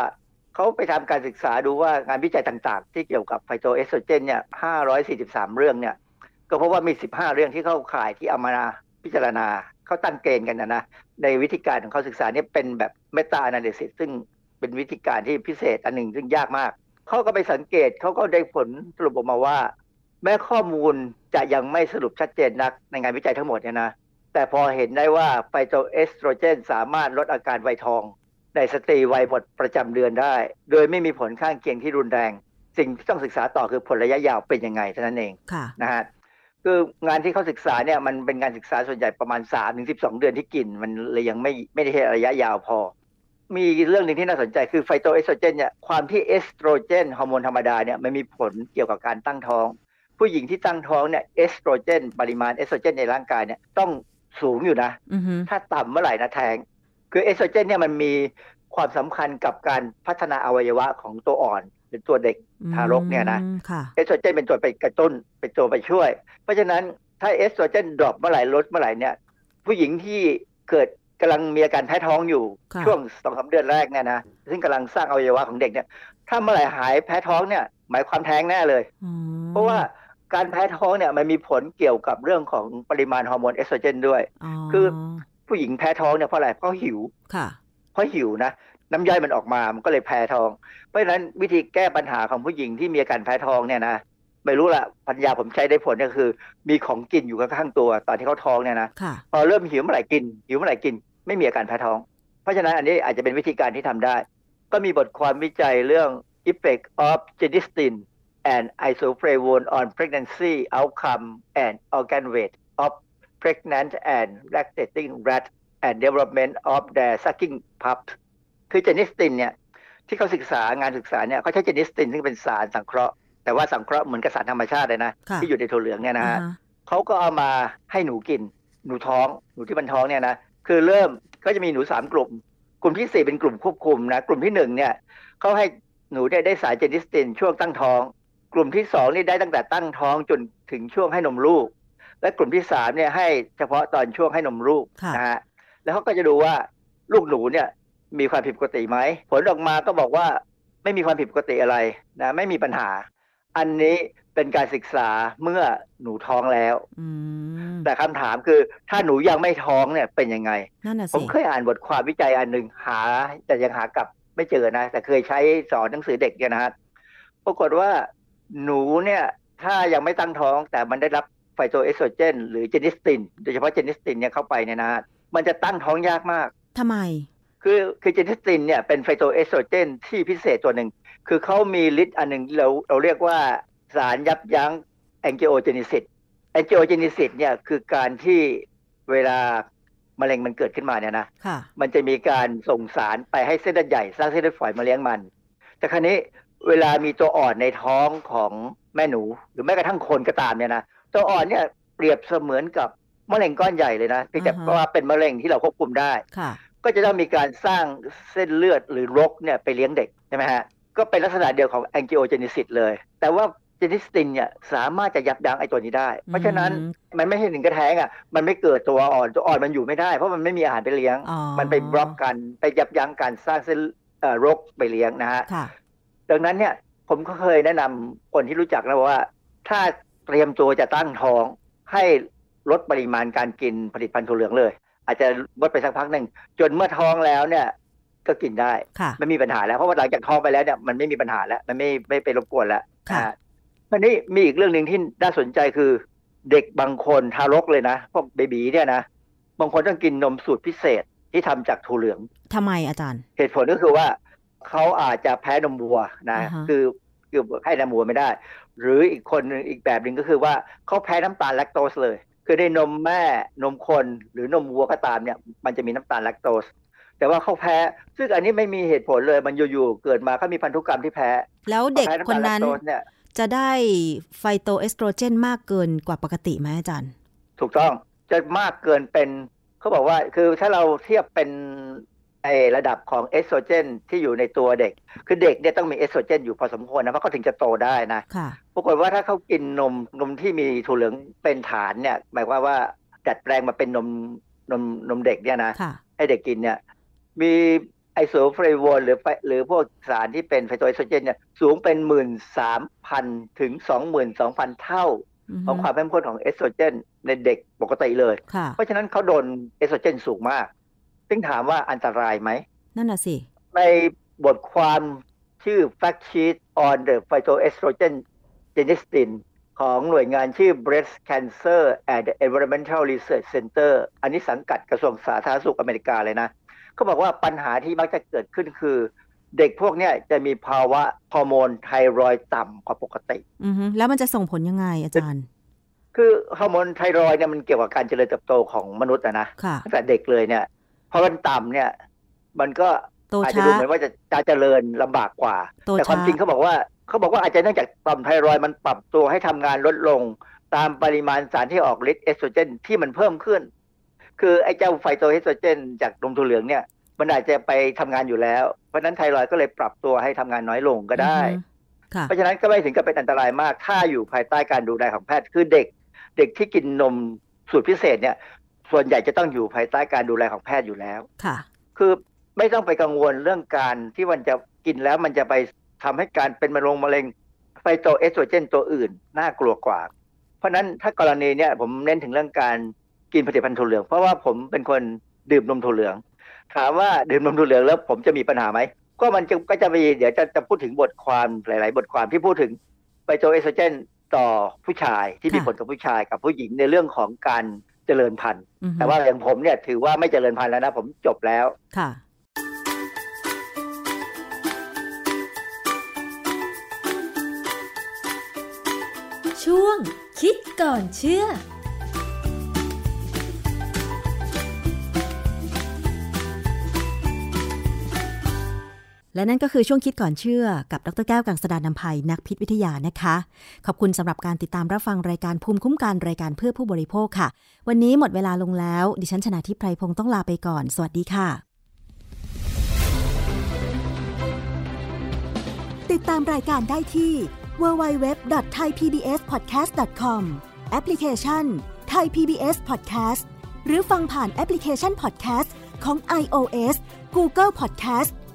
เขาไปทำการศึกษาดูว่างานวิจัยต่างๆ ที่เกี่ยวกับไฟโตเอสโตรเจนเนี่ย 543 เรื่องเนี่ย ก็เพราะว่ามี 15 เรื่องที่เข้าข่ายที่เอามาพิจารณา เขาตั้งเกณฑ์กันนะนะในวิธีการของเขาศึกษาเนี่ยเป็นแบบเมตา a นาลิซิสซึ่งเป็นวิธีการที่พิเศษอันหนึ่งซึ่งยากมาก เขาก็ไปสังเกตเขาก็ได้ผลสรุปออกมาว่า แม้ข้อมูลจะยังไม่สรุปชัดเจนนักในงานวิจัยทั้งหมดเนี่ยนะแต่พอเห็นได้ว่าไฟโตเอสโตรเจน สามารถลดอาการไวยทอง ในสตรีวัยหมดประจำเดือนได้ โดยไม่มีผลข้างเคียงที่รุนแรง สิ่งที่ต้องศึกษาต่อคือผลระยะยาวเป็นยังไงเท่านั้นเองค่ะนะฮะ คืองานที่เขาศึกษาเนี่ยมันเป็นงานศึกษาส่วนใหญ่ประมาณ3าถึงสิเดือนที่กิน มันเลยยังไม่ไม่ได้ระยะยาวพอ มีเรื่องหนึ่งที่น่าสนใจคือไฟโตเอสโตรเจนเนี่ยความที่เอสโตรเจนฮอร์โมนธรรมดาเนี่ยมันมีผลเกี่ยวกับการตั้งท้อง ผู้หญิงที่ตั้งท้องเนี่ยเอสโตรเจนปริมาณเอสโตรเจนในร่างกายเนี่ยต้องสูงอยู่นะอือฮึถ้าต่ำเมื่อไหร่นะแท้งคือเอสโตรเจนเนี่ยมันมีความสำคัญกับการพัฒนาอวัยวะของตัวอ่อน หรือตัวเด็กทารกเนี่ยนะอืมค่ะเอสโตรเจนเป็นตัวไปกระตุ้นเป็นตัวไปช่วย เพราะฉะนั้นถ้าเอสโตรเจน drop เมื่อไหร่ลดเมื่อไหร่เนี่ย ผู้หญิงที่เกิดกำลังมีอาการแพ้ท้องอยู่ค่ะช่วงสองสาเดือนแรกเนี่ยนะซึ่งกำลังสร้างอวัยวะของเด็กเนี่ยถ้าเมื่อไหร่หายแพ้ท้องเนี่ย หมายความแท้งแน่เลยอืมเพราะว่าการแพ้ท้องเนี่ยมันมีผลเกี่ยวกับเรื่องของปริมาณฮอร์โมนเอสโตรเจนด้วย คือผู้หญิงแพ้ท้องเนี่ยเพราะอะไรเพราะหิวค่ะเพราะหิวนะ น้ำย่อยมันออกมา มันก็เลยแพ้ท้อง เพราะฉะนั้นวิธีแก้ปัญหาของผู้หญิงที่มีอาการแพ้ท้องเนี่ยนะไม่รู้ละปัญญาผมใช้ได้ผลก็คือ มีของกินอยู่ข้างๆตัว ตอนที่เขาท้องเนี่ยนะค่ะพอเริ่มหิวเมื่อไหร่กินหิวเมื่อไหร่กิน ไม่มีอาการแพ้ท้อง เพราะฉะนั้นอันนี้อาจจะเป็นวิธีการที่ทำได้ ก็มีบทความวิจัยเรื่อง effect of genistein and isoflavone on pregnancy outcome and organ weight of pregnant and lactating rat and development of their sucking pups คือเจนิสตินเนี่ยที่เขาศึกษางานศึกษาเนี่ยเขาใช้เจนิสตินซึ่งเป็นสารสังเคราะห์ แต่ว่าสังเคราะห์เหมือนกับสารธรรมชาติเลยนะค่ะที่อยู่ในถั่วเหลืองเนี่ยนะฮะอ่าฮเขาก็เอามาให้หนูกิน หนูท้องหนูที่มันท้องเนี่ยนะคือเริ่มก็จะมีหนูสามกลุ่ม กลุ่มที่สี่เป็นกลุ่มควบคุมนะกลุ่มที่หนึ่งเนี่ยเขาให้หนูได้ได้สารเจนิสตินช่วงตั้งท้องกกลุ่มที่สองนี่ได้ตั้งแต่ตั้งท้องจนถึงช่วงให้นมลูก และกลุ่มที่สามเนี่ยให้เฉพาะตอนช่วงให้นมลูกค่ะนะฮะแล้วเขาก็จะดูว่าลูกหนูเนี่ย มีความผิดปกติไหม ผลออกมาก็บอกว่าไม่มีความผิดปกติอะไรนะไม่มีปัญหา อันนี้เป็นการศึกษาเมื่อหนูท้องแล้วอืมแต่คำถามคือถ้าหนูยังไม่ท้องเนี่ยเป็นยังไงนั่นน่ะผมสิเคยอ่านบทความวิจัยอันหนึ่งหา แต่ยังหากลับไม่เจอนะ แต่เคยใช้สอนหนังสือเด็กเนี่ยนะฮะปรากฏว่าหนูเนี่ย ถ้ายังไม่ตั้งท้อง แต่มันได้รับไฟโตเอสโตรเจน หรือ genistein โดยเฉพาะ genistein เนี่ยเข้าไปเนี่ยนะฮะมันจะตั้งท้องยากมากทำไม คือคือ genistein เนี่ยเป็นไฟโตเอสโตรเจนที่พิเศษตัวหนึ่ง คือเขามีฤทธิ์อันหนึ่งเราเราเรียกว่าสารยับยั้งแอง o โอเจนิซิสแอง o โอเจนิซิสเนี่ยคือการที่เวลามะเร็งมันเกิดขึ้นมาเนี่ยนะค่ะมันจะมีการส่งสารไปให้เส้นเลือดใหญ่สร้างเส้นเลือดฝอยมาเลี้ยงมัน แต่คราวนี้เวลามีตัวอ่อนในท้องของแม่หนู หรือแม้กระทั่งคนก็ตามเนี่ยนะตัวอ่อนเนี่ยเปรียบเสมือนกับมะเร็งก้อนใหญ่เลยนะเพียงแต่อ่าฮะว่าเป็นมะเร็งที่เราควบคุมได้ค่ะ ก็จะต้องมีการสร้างเส้นเลือดหรือรกเนี่ยไปเลี้ยงเด็กใช่ไหมฮะก็เป็นลักษณะเดียวของ angiogenesis เลย แต่ว่า genistein เนี่ยสามารถจะยับยั้งไอ้ตัวนี้ได้ เพราะฉะนั้นอืมมันไม่ใช่หนึ่งกระแทงอะมันไม่เกิดตัวอ่อนตัวอ่อนมันอยู่ไม่ได้ เพราะมันไม่มีอาหารไปเลี้ยงอ๋อมันไปบล็อกกันไปยับยั้งการสร้างเส้นเอ่อรกไปเลี้ยงนะฮะค่ะดังนั้นเนี่ยผมก็เคยแนะนำคนที่รู้จักนะว่า ถ้าเตรียมตัวจะตั้งท้องให้ลดปริมาณการกินผลิตภัณฑ์ถั่วเหลืองเลย อาจจะลดไปสักพักหนึ่งจนเมื่อท้องแล้วเนี่ย ก็กินได้ค่ะไม่มีปัญหาแล้วเพราะว่าหลังจากท้องไปแล้วเนี่ยมันไม่มีปัญหาแล้ว มันไม่ไม่ไปรบกวนแล้วค่ะอ่าทีนี้มีอีกเรื่องหนึ่งที่น่าสนใจคือ เด็กบางคนทารกเลยนะพวกเบบีเนี่ยนะบางคนต้องกินนมสูตรพิเศษที่ทำจากถั่วเหลืองทำไมอาจารย์ เหตุผลก็คือว่าเขาอาจจะแพ้นมวัวนะอ่าฮะคือคือให้นมวัวไม่ได้ หรืออีกคนหนึ่งอีกแบบหนึ่งก็คือว่าเขาแพ้น้ำตาลแลคโตสเลย คือในนมแม่นมคนหรือนมวัวก็ตามเนี่ย มันจะมีน้ำตาลแลคโตส แต่ว่าเขาแพ้ ซึ่งอันนี้ไม่มีเหตุผลเลยมันอยู่ๆเกิดมาเขามีพันธุกรรมที่แพ้ แล้วเด็กแพ้ำคนตาลแลนั้นคโตสเนี่ยจะได้ไฟโตเอสโตรเจนมากเกินกว่าปกติไหมอาจารย์ ถูกต้องจะมากเกินเป็นเขาบอกว่าคือถ้าเราเทียบเป็น ไอระดับของเอสโตรเจนที่อยู่ในตัวเด็ก คือเด็กเนี่ยต้องมีเอสโตรเจนอยู่พอสมควรนะเพราะเขาถึงจะโตได้นะค่ะปรากฏว่าถ้าเขากินนมนมที่มีถั่วเหลืองเป็นฐานเนี่ย หมายความว่าดัดแปลงมาเป็นนมนมนมเด็กเนี่ยนะค่ะให้เด็กกินเนี่ย มีไอโซฟลาโวนหรือไฟหรือพวกสารที่เป็นไฟโตเอสโตรเจนเนี่ยสูงเป็นหมื่นสามพันถึงสองหมื่นสองพันเท่าอือฮึของความเข้มข้นของเอสโตรเจนในเด็กปกติเลยค่ะเพราะฉะนั้นเขาโดนเอสโตรเจนสูงมาก ซึ่งถามว่าอันตรายไหม นั่นน่ะสิ ในบทความชื่อ Fact Sheet on the Phytoestrogen Genestin ของหน่วยงานชื่อ Breast Cancer and Environmental Research Center อันนี้สังกัดกระทรวงสาธารณสุขอเมริกาเลยนะเขาบอกว่าปัญหาที่มักจะเกิดขึ้นคือ เด็กพวกเนี้ยจะมีภาวะฮอร์โมนไทรอยด์ต่ำกว่าปกติ อือฮึแล้วมันจะส่งผลยังไงอาจารย์ คือฮอร์โมนไทรอยด์เนี่ยมันเกี่ยวกับการเจริญเติบโตของมนุษย์อะนะค่ะตั้งแต่เด็กเลยเนี่ย พอมันต่ำเนี่ย มันก็โตอาจจะช้าดูเหมือนว่าจะจะเจริญลำบากกว่าโตแต่ความช้าจริงเขาบอกว่าเขาบอกว่าอาจจะเนื่องจากต่อมไทรอยด์มันปรับตัวให้ทำงานลดลง ตามปริมาณสารที่ออกฤทธิ์เอสโตรเจนที่มันเพิ่มขึ้น คือไอ้เจ้าไฟโตเอสโตรเจน จากนมถั่วเหลืองเนี่ย มันอาจจะไปทำงานอยู่แล้ว เพราะฉะนั้นไทรอยด์ก็เลยปรับตัวให้ทำงานน้อยลงก็ได้อือฮึค่ะเพราะฉะนั้นก็ไม่ถึงกับเป็นอันตรายมาก ถ้าอยู่ภายใต้การดูแลของแพทย์คือเด็ก เด็กที่กินนมสูตรพิเศษเนี่ย ส่วนใหญ่จะต้องอยู่ภายใต้การดูแลของแพทย์อยู่แล้วค่ะ คือไม่ต้องไปกังวลเรื่องการที่มันจะกินแล้วมันจะไปทำให้การเป็นมะเร็งมะเร็งไฟโตเอสโตรเจนตัวอื่น น่ากลัวกว่า เพราะฉะนั้นถ้ากรณีเนี่ยผมเน้นถึงเรื่องการกินผลิตภัณฑ์ถั่วเหลือง เพราะว่าผมเป็นคนดื่มนมถั่วเหลือง ถามว่าดื่มนมถั่วเหลืองแล้วผมจะมีปัญหาไหมก็มันจะก็จะมีเดี๋ยวจะจะพูดถึงบทความหลาย ๆ บทความที่พูดถึงไฟโตเอสโตรเจนต่อผู้ชายที่มีค่ะผลกับผู้ชายกับผู้หญิงในเรื่องของการ เจริญพันธุ์อือฮึแต่ว่าอย่างผมเนี่ยถือว่าไม่เจริญพันธุ์แล้วนะ ผมจบแล้วค่ะ ช่วงคิดก่อนเชื่อ และนั่นก็คือช่วงคิดก่อนเชื่อกับดรแก้วกังสดานนภัยนักพิษวิทยานะคะ ขอบคุณสำหรับการติดตามรับฟังรายการภูมิคุ้มกันรายการเพื่อผู้บริโภคค่ะ วันนี้หมดเวลาลงแล้ว ดิฉันชนะทิพไพรพงศ์ต้องลาไปก่อน สวัสดีค่ะ ติดตามรายการได้ที่ www.thaipbspodcast.com แอปพลิเคชัน Thai PBS Podcast หรือฟังผ่านแอปพลิเคชัน Podcast ของ iOS Google Podcast